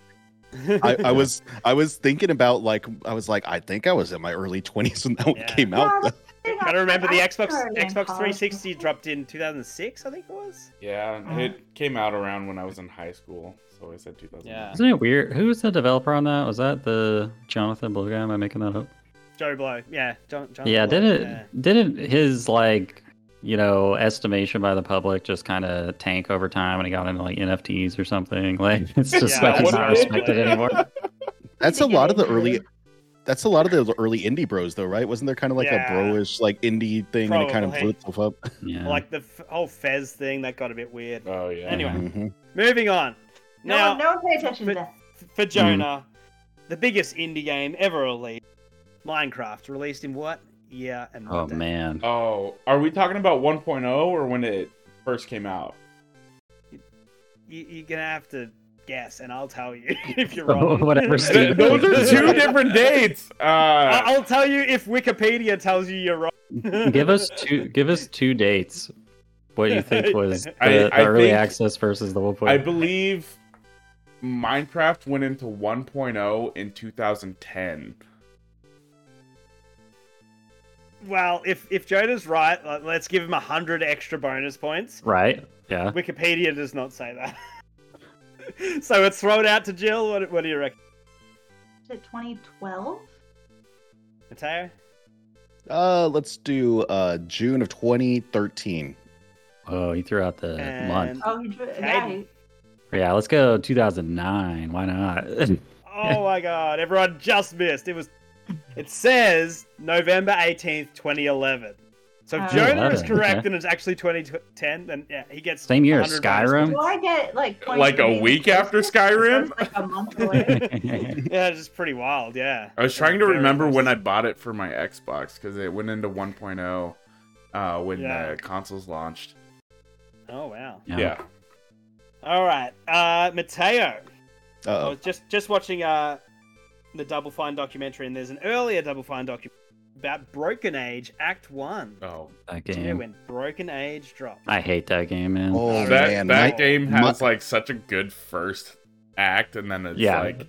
I, I <laughs> was I was thinking about like I was like I think I was in my early 20s when that one came out. <laughs> Gotta remember the Xbox Xbox 360 dropped in 2006, I think it was. Yeah, it came out around when I was in high school, so I said 2000. Yeah. Isn't it weird? Who was the developer on that? Was that the Jonathan Blue guy? Am I making that up? Joe Blow. Yeah. John, John yeah, Blow, didn't yeah. didn't his like you know estimation by the public just kind of tank over time and he got into like NFTs or something? <laughs> Like it's just Yeah, like he's not respected anymore. <laughs> That's a lot of the early that's a lot of the early indie bros though, right? Wasn't there kind of like Yeah. a bro-ish like indie thing and it kind of blew itself up? Yeah. <laughs> Like the f- whole Fez thing, that got a bit weird. Oh yeah. Anyway. Mhm. Moving on. No, Now, one, no one pay attention but- to that. for Jonah, the biggest indie game ever released, Minecraft, released in what year and oh day? man. Oh, are we talking about 1.0 or when it first came out? You, you're gonna have to guess, and I'll tell you <laughs> if you're <laughs> wrong. whatever, <laughs> Steve. Those are two different dates. Uh, I- I'll tell you if Wikipedia tells you you're wrong. give us two give us two dates. What you think was the, I- the I early think- access versus the 1.0? I believe Minecraft went into 1.0 in 2010. Well, if if Jonah's right, like, let's give him a hundred extra bonus points. right? Yeah. Wikipedia does not say that. <laughs> so it's thrown out to Jill. What, what do you reckon, Is it 2012? Mateo? Uh let's do uh June of 2013. Oh, you threw out the month. Oh, he drew, yeah. Yeah, let's go 2009. Why not? <laughs> Oh my god, everyone just missed. It was. <laughs> It says November eighteenth, twenty eleven. So if Oh. Jonah is 11, correct okay. and it's actually twenty ten, then yeah, he gets Same year as 100 Skyrim? points. Do I get like points Like for a being week after closest? Skyrim? Like a month away. <laughs> Yeah, it's just pretty wild. Yeah. I was trying to Very remember when I bought it for my Xbox because it went into 1.0 uh, when Yeah. the consoles launched. Oh wow. Yeah. Yeah. All right, uh, Mateo. I Uh was just just watching uh the Double Fine documentary, and there's an earlier Double Fine documentary about Broken Age Act One. Oh, That Do you game. when Broken Age dropped? I hate that game, man. Oh that man, that my- game my- has like such a good first act, and then it's Yeah. like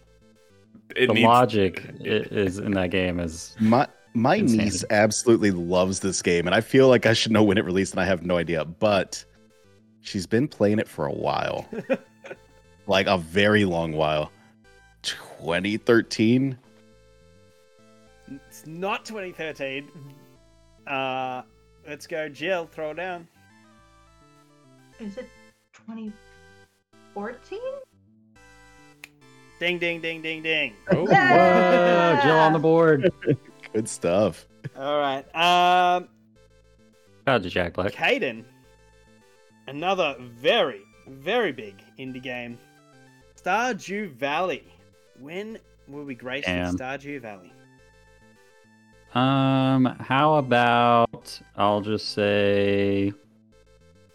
it the needs logic is in that game is My my Insanity. niece absolutely loves this game, and I feel like I should know when it released, and I have no idea. But she's been playing it for a while, <laughs> like a very long while. 2013. It's not 2013. Uh, let's go, Jill. Throw it down. Is it 2014? Ding, ding, ding, ding, ding. Oh, <laughs> Whoa, Jill on the board. <laughs> Good stuff. All right. Um, Shout out to Jack Black. Caden. Another very, very big indie game. Stardew Valley. When will we grace with Damn. Stardew Valley? Um, how about I'll just say,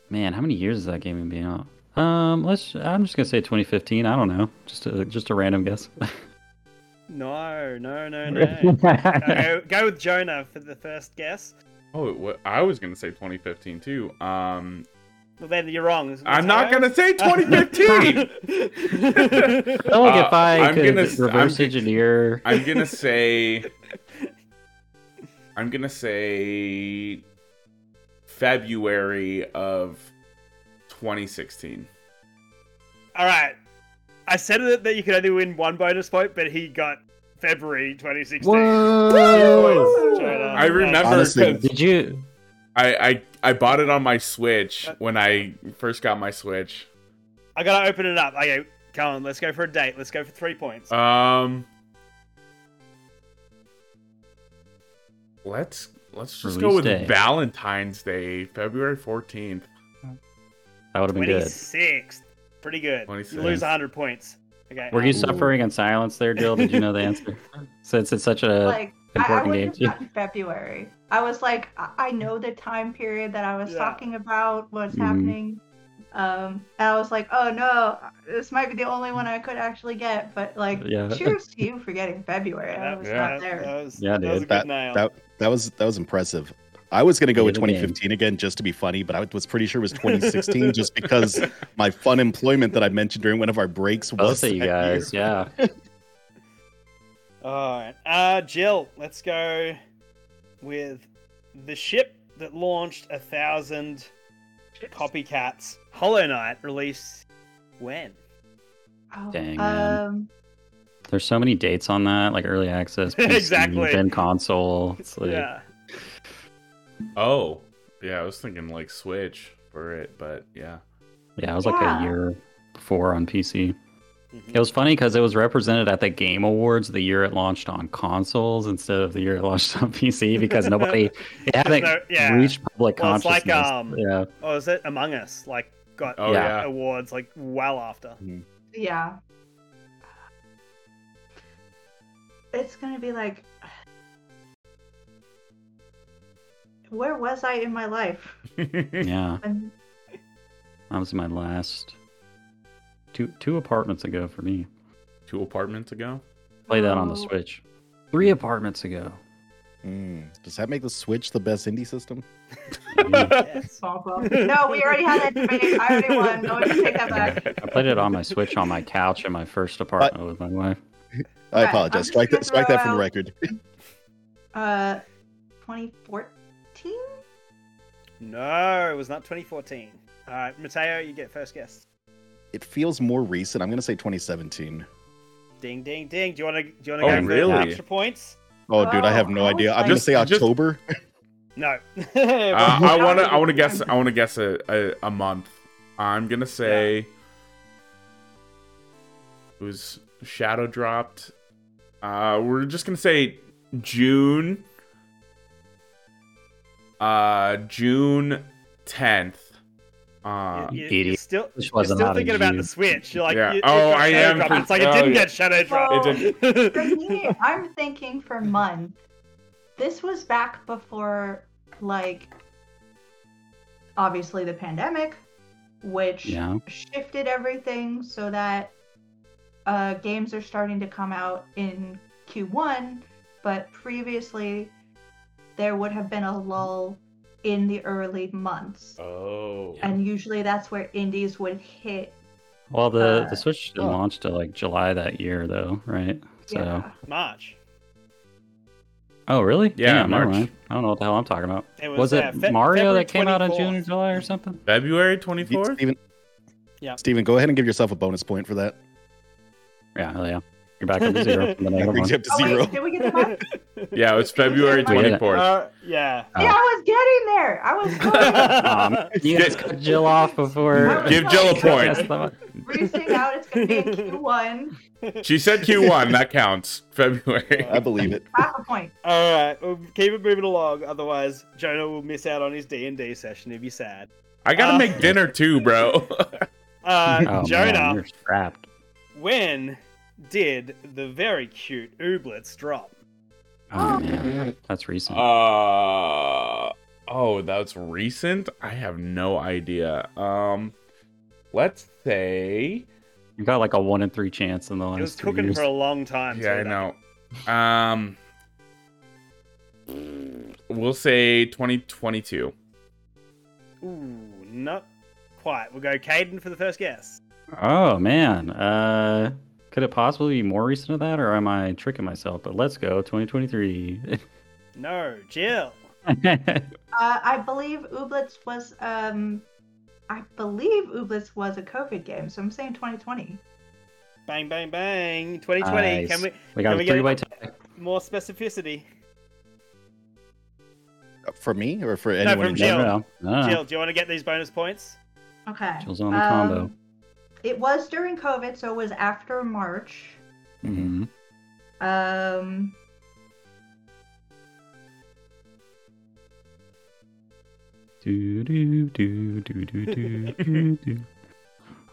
man, how many years has that game been out? Um, let's. I'm just gonna say 2015. I don't know. Just a just a random guess. <laughs> No, no, no, no. <laughs> Go, go with Jonah for the first guess. oh, it I was gonna say 2015 too. Um, Well, then you're wrong. I'm not gonna say 2015. Oh, look, Uh, if I I'm could gonna s- I'm reverse engineer. I'm gonna <laughs> say. I'm gonna say February of 2016. All right. I said it that you could only win one bonus point, but he got February 2016. Whoa! Jonah. I remember Honestly, 'cause Did you? I, I I bought it on my Switch when I first got my Switch. I gotta open it up. Okay, come on, let's go for a date. Let's go for three points. Um, let's let's just go with day. Valentine's Day, February 14th. That would have been good. 26th. Pretty good. 26th. You lose 100 points. Okay. Were you um, suffering in silence there, Jill? Did you know the answer? <laughs> Since it's such a like I, I important would game have gotten February. I was like, I, I know the time period that I was Yeah. talking about, what's Mhm. happening. Um, and I was like, oh no, this might be the only one I could actually get. But like, Yeah. cheers to <laughs> you for getting February. I was Yeah. not there. That was, Yeah, that was a dude. good. That that was that was impressive. I was gonna go with Good game. 2015 again just to be funny, but I was pretty sure it was <laughs> 2016 just because my fun employment that I mentioned during one of our breaks was both of you that year. guys. Yeah. <laughs> All right. Uh, Jill, let's go with the ship that launched a thousand copycats. Hollow Knight released when? Oh, Dang, man. um, There's so many dates on that, like early access, <laughs> PC, Exactly. then console. It's like, yeah. Oh, yeah, I was thinking like Switch for it, but yeah. yeah, it was like a year before on PC. It was funny because it was represented at the Game Awards the year it launched on consoles instead of the year it launched <laughs> on PC because nobody it <laughs> hadn't no- yeah. reached public Well, it's consciousness. like, um, yeah, Oh, is it Among Us? Like, got Oh Yeah. yeah. awards like well after. yeah. It's gonna be like, where was I in my life? <laughs> yeah. And That was my last two two apartments ago for me. Two apartments ago. Play that on the. Switch. Three apartments ago. Mm. Does that make the Switch the best indie system? Yes. Bum, bum. No, we already had that debate. I already won. No one can take that back. I played it on my Switch on my couch in my first apartment with my wife. I Okay, apologize. Strike that strike that from the record. Uh, 2014. No, it was not 2014. All right, Mateo, you get first guess. It feels more recent. I'm gonna say 2017. Ding, ding, ding. Do you want to? Do you want to Oh, go for really? extra points? Oh, dude, I have Oh, no I idea. I'm gonna say Just- just- October. <laughs> No. <laughs> Uh, I want to. I want to guess. <laughs> I want to guess a, a a month. I'm gonna say it was shadow dropped. Uh, we're just gonna say June. Uh, June tenth. Uh, you, idiot. are still, you're still thinking about the Switch. You're like, Yeah. you- it Oh, I Shadow am Drop. It's like it oh, didn't yeah. get Shadow Drop. It For <laughs> me, I'm thinking for month. This was back before, like, obviously the pandemic, which Yeah. shifted everything so that uh, games are starting to come out in Q1, but previously there would have been a lull in the early months. Oh. And usually that's where indies would hit. Well, the Uh, the Switch didn't oh. launch till like July that year, though, right? So. Yeah. March. Oh, really? Yeah, Damn, March. mind. I don't know what the hell I'm talking about. It Was, was, it uh, Fe- Mario February that came out in June or July or something? February 24th? Steven, Yeah. Steven, go ahead and give yourself a bonus point for that. Yeah, hell yeah. You're back up to zero. <laughs> from the That brings you up to Oh, zero. wait, did we get the mark? <laughs> Yeah, it was February Yeah. 24th. Uh, yeah. Oh. Yeah, I was getting there. I was <laughs> close. Um, you guys cut Jill off before. Give Jill a point. Yes, the- Racing out, it's gonna be in Q1. She said Q1. That counts. February. I believe it. Half a point. All right, we'll keep it moving along. Otherwise, Jonah will miss out on his D and D session. He'll be sad. I gotta Uh, make dinner too, bro. Uh, Oh, Jonah, man, you're strapped. when did the very cute Ooblets drop? Oh, man. That's recent. uh oh, that's recent. I have no idea. Um, let's say. you got like a one in three chance in the It was last three cooking years. for a long time. Yeah, I so know. Um, we'll say 2022. Ooh, not quite. We'll go Caden for the first guess. Oh, man. Uh, could it possibly be more recent than that, or am I tricking myself? But let's go 2023. No, Jill. <laughs> Uh, I believe Ooblets was um, I believe Ooblets was a COVID game, so I'm saying 2020. Bang, bang, bang. 2020. Can we we got Can a we get three way it- tie. more specificity? For me or for anyone from in Jill. general? No, no. Jill, do you want to get these bonus points? Okay. Jill's on the combo. It was during COVID, so it was after March. Mhm. Um, Do, do, do, do, do, do, do, <laughs> do.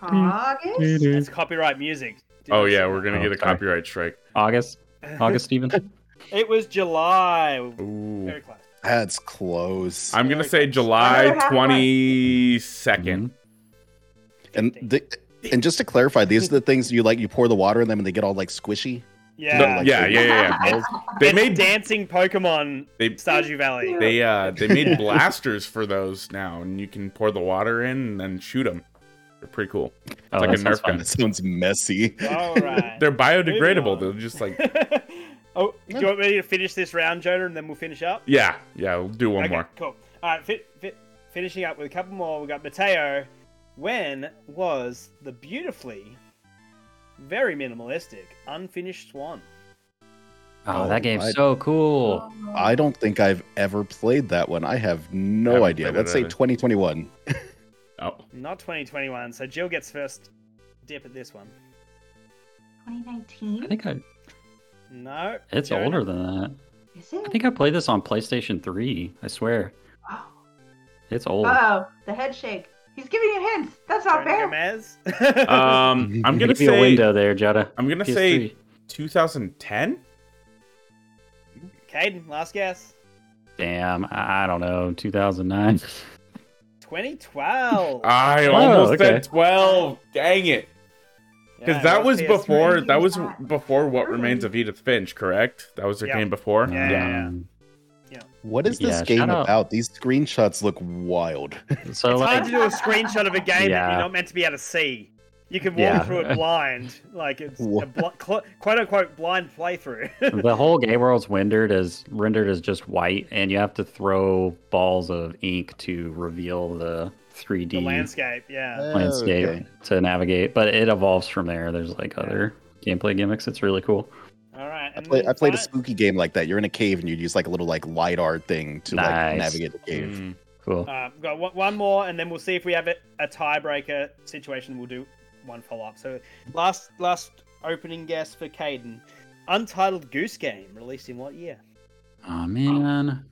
August. It's copyright music. Didn't Oh yeah, we're gonna Oh, get a sorry. copyright strike. August. August, Steven. <laughs> It was July. Ooh. Very close. That's close. I'm gonna Very say. July Another half point. 22nd. and the, and just to clarify, these are the things you like. You pour the water in them, and they get all like squishy. Yeah. No, like yeah, the- yeah, yeah, yeah. They It's made dancing Pokemon they Stardew Valley. they uh <laughs> they made blasters for those now, and you can pour the water in and then shoot them. They're pretty cool. Oh, like that a sounds Nerf gun. fun. That sounds messy. All right. <laughs> They're biodegradable. They're just <laughs> like oh, do you want me to finish this round, Jonah, and then we'll finish up? yeah, yeah. We'll do one okay, more. cool. All right, fi- fi- finishing up with a couple more. We got Mateo. When was the beautifully, very minimalistic, unfinished Swan? Oh, Oh, that game's I- so cool. I don't think I've ever played that one. I have no Haven't idea. played Let's say either. 2021. <laughs> Oh, Not 2021. So Jill gets first dip at this one. 2019. I think I, No. it's Jonah? older than that. Is it? I think I played this on PlayStation 3. I swear. Oh. It's old. oh, the head shake. He's giving you hints. That's not Jonah fair. Gomez. <laughs> um, I'm gonna Give you a say window there, Jada. I'm gonna PS3. say 2010. Caden, last guess. Damn, I I don't know. 2009. 2012. <laughs> I Oh, almost okay. said 12. Dang it. Because Yeah, that was PS3. before that was before What Remains of Edith Finch, correct? That was their Yeah. game before. Yeah, yeah, yeah. Um, What is this Yeah, game shout out- about? These screenshots look wild. <laughs> So It's like, hard to do a screenshot of a game that you're not meant to be able to see. You can walk Yeah. through it blind, like it's a bl- cl- quote unquote blind playthrough. <laughs> the whole game world's rendered as rendered as just white, and you have to throw balls of ink to reveal the 3D the landscape, yeah. Oh, landscape Okay. to navigate. But it evolves from there. There's like other gameplay gimmicks. It's really cool. All right. I, play, I played a spooky game like that. You're in a cave and you use like a little like lidar thing to like navigate the cave. Mm. Cool. Uh, got one, one more, and then we'll see if we have a, a tiebreaker situation. We'll do one follow up. So, last last opening guess for Caden. Untitled Goose Game released in what year? Oh man,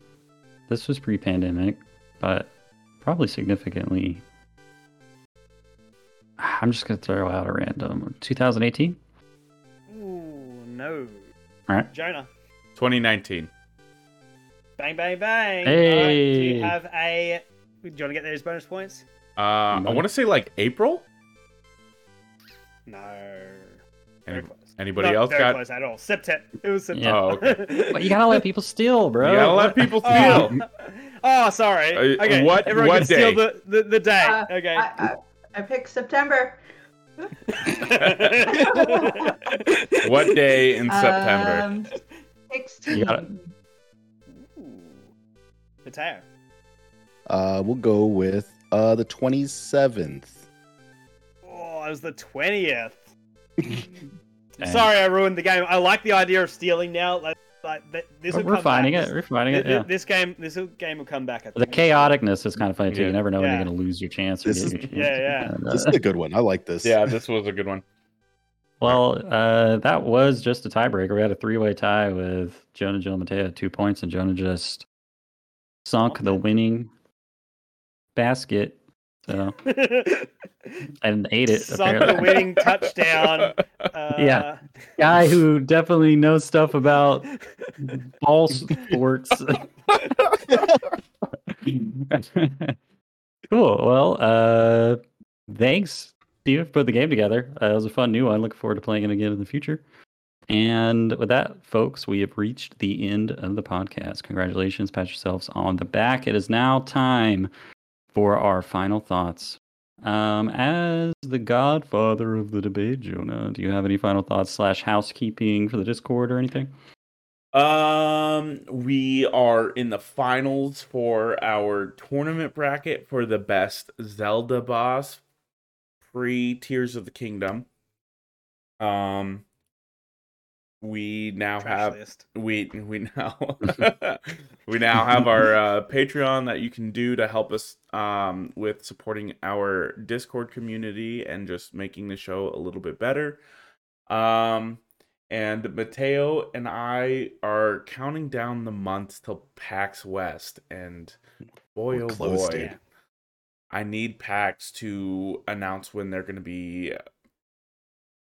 this was pre-pandemic, but probably significantly. <sighs> I'm just gonna throw out a random 2018. Ooh, no. All right. Jonah. 2019. Bang, bang, bang. All right, do you have a. Do you want to get those bonus points? Uh, I want to say like April. No. Very Any- close. Anybody Not else very got? close at all. September. It was September. Oh, okay. But you gotta let people steal, bro. You gotta let people <laughs> steal. Oh, <laughs> oh, sorry. Uh, Okay, what- everyone what can steal day? the, the, the day. Uh, okay. I, I, I picked September. <laughs> What day in September? Um, 16. gotta- Ooh. Mateo. Uh, we'll go with uh the 27th. Oh, it was the twentieth. <laughs> Sorry, I ruined the game. I like the idea of stealing now. Like, like th- this will We're come finding back. it. We're finding Th- it. th- Yeah. This game, this will- game will come back. I The think. chaoticness is kind of funny too. Yeah. You never know when Yeah. you're gonna lose your chance. Or This get is- your chance. Yeah, yeah. And, uh, This is a good one. I like this. Yeah, this was a good one. Well, uh, that was just a tiebreaker. We had a three-way tie with Jonah, Jill, and Mateo at two points, and Jonah just sunk the winning basket. So and ate it. Sunk the winning touchdown. <laughs> Uh, Yeah. Guy who definitely knows stuff about <laughs> ball sports. <laughs> cool. Well, uh, thanks, Steve, for putting the game together. Uh, it was a fun new one. Looking forward to playing it again in the future. And with that, folks, we have reached the end of the podcast. Congratulations. Pat yourselves on the back. It is now time for our final thoughts. Um, as the godfather of the debate, Jonah, do you have any final thoughts slash housekeeping for the Discord or anything? Um, we are in the finals for our tournament bracket for the best Zelda boss pre Tears of the Kingdom. Um, we now trash have list. we we now <laughs> <laughs> we now have our uh, Patreon that you can do to help us um, with supporting our Discord community and just making the show a little bit better. Um, and Mateo and I are counting down the months till PAX West, and boy We're oh close, boy, dude. I need PAX to announce when they're going to be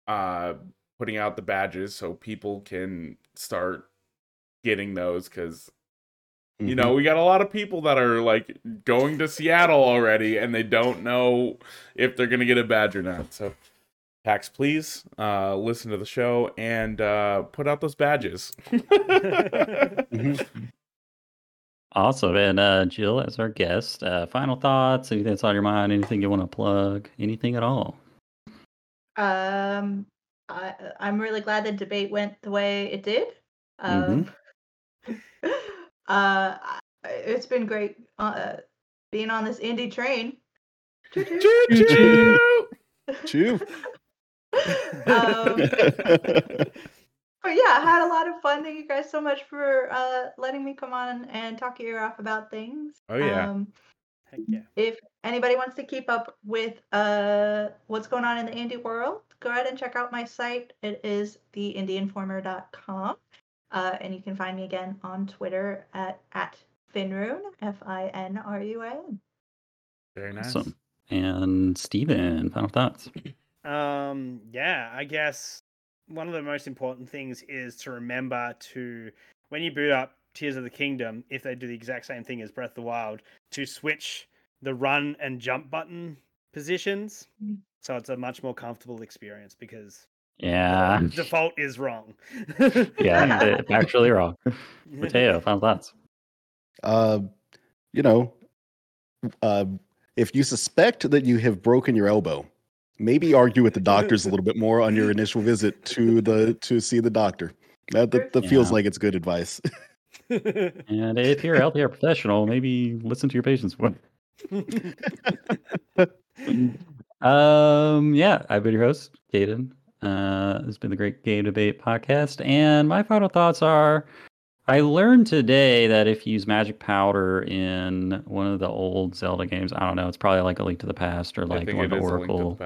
uh putting out the badges so people can start getting those because Mm-hmm. you know we got a lot of people that are like going to seattle already and they don't know if they're gonna get a badge or not so pax please uh listen to the show and uh put out those badges Mhm. <laughs> Awesome. And uh, Jill, as our guest, uh, final thoughts, anything that's on your mind, anything you want to plug, anything at all? Um, I, I'm really glad the debate went the way it did. Um, <laughs> uh, it's been great uh, being on this indie train. Choo-choo. Choo-choo! Chew. <laughs> um, but yeah, I had a lot of fun. Thank you guys so much for uh, letting me come on and talk your ear off about things. Oh, yeah. Um, Heck yeah. if anybody wants to keep up with uh, what's going on in the indie world, go ahead and check out my site. It is theindieinformer.com. Uh, and you can find me again on Twitter at, at Finruin, F I N R U A N. very nice Awesome. And Steven, final thoughts. Um, yeah, I guess one of the most important things is to remember to when you boot up Tears of the Kingdom, if they do the exact same thing as Breath of the Wild, to switch the run and jump button positions. Mm. So it's a much more comfortable experience because Yeah. the default is wrong. Yeah, it's <laughs> actually wrong. Mateo, <laughs> final thoughts. uh, you know, uh, if you suspect that you have broken your elbow, maybe argue with the doctors a little bit more on your initial visit to the to see the doctor. That that, that feels like it's good advice. <laughs> And if you're a healthcare professional, maybe listen to your patients more. Um, yeah, I've been your host, Caden. Uh, it's been the Great Game Debate podcast, and my final thoughts are: I learned today that if you use magic powder in one of the old Zelda games, I don't know, it's probably like a Link to the Past or like one of the is a link to Oracle.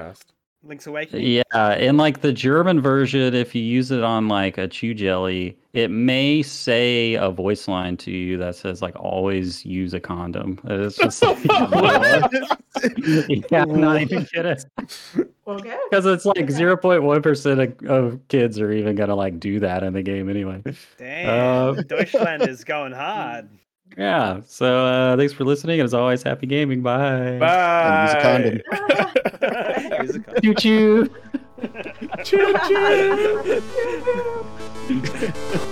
The past. Link's Awakening. Yeah, in like the German version, if you use it on like a chew jelly, it may say a voice line to you that says like "always use a condom." It's just <laughs> like, <laughs> yeah, I'm not even kidding. Okay. <laughs> Because it's like zero point one percent of of kids are even gonna like do that in the game anyway. Damn, Uh, Deutschland is going hard. Yeah. So uh, thanks for listening, and as always, happy gaming. Bye. Bye. And <laughs> use a condom. Choo choo. choo choo. <laughs>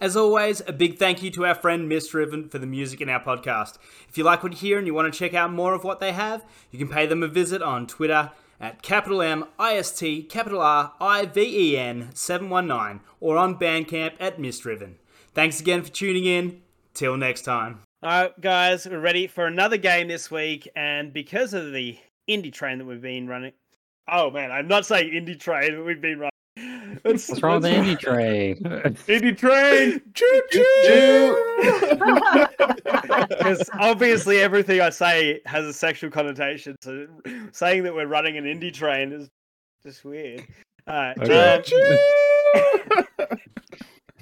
As always, a big thank you to our friend Mist for the music in our podcast. If you like what you hear and you want to check out more of what they have, you can pay them a visit on Twitter at capital M I S T capital R I V E N 719 or on Bandcamp at Mistriven. Thanks again for tuning in. Till next time. All right, guys, we're ready for another game this week, and because of the indie train that we've been running. Oh man, I'm not saying indie train, but we've been running. <laughs> Let's, What's wrong with the indie train? <laughs> indie train, choo choo. Because <laughs> obviously everything I say has a sexual connotation, so saying that we're running an indie train is just weird. All right, okay.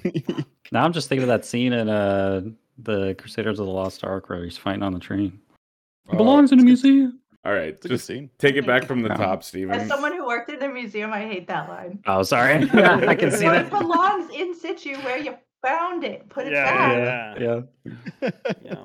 um... now I'm just thinking of that scene in uh the Crusaders of the Lost Ark where he's fighting on the train. It oh, belongs in a museum. All right, just take it back <laughs> from the top, Steven. As someone who worked in a museum, I hate that line. Oh, sorry. <laughs> I can see that. It belongs in situ where you found it. Put it yeah, back. Yeah, yeah. <laughs> yeah.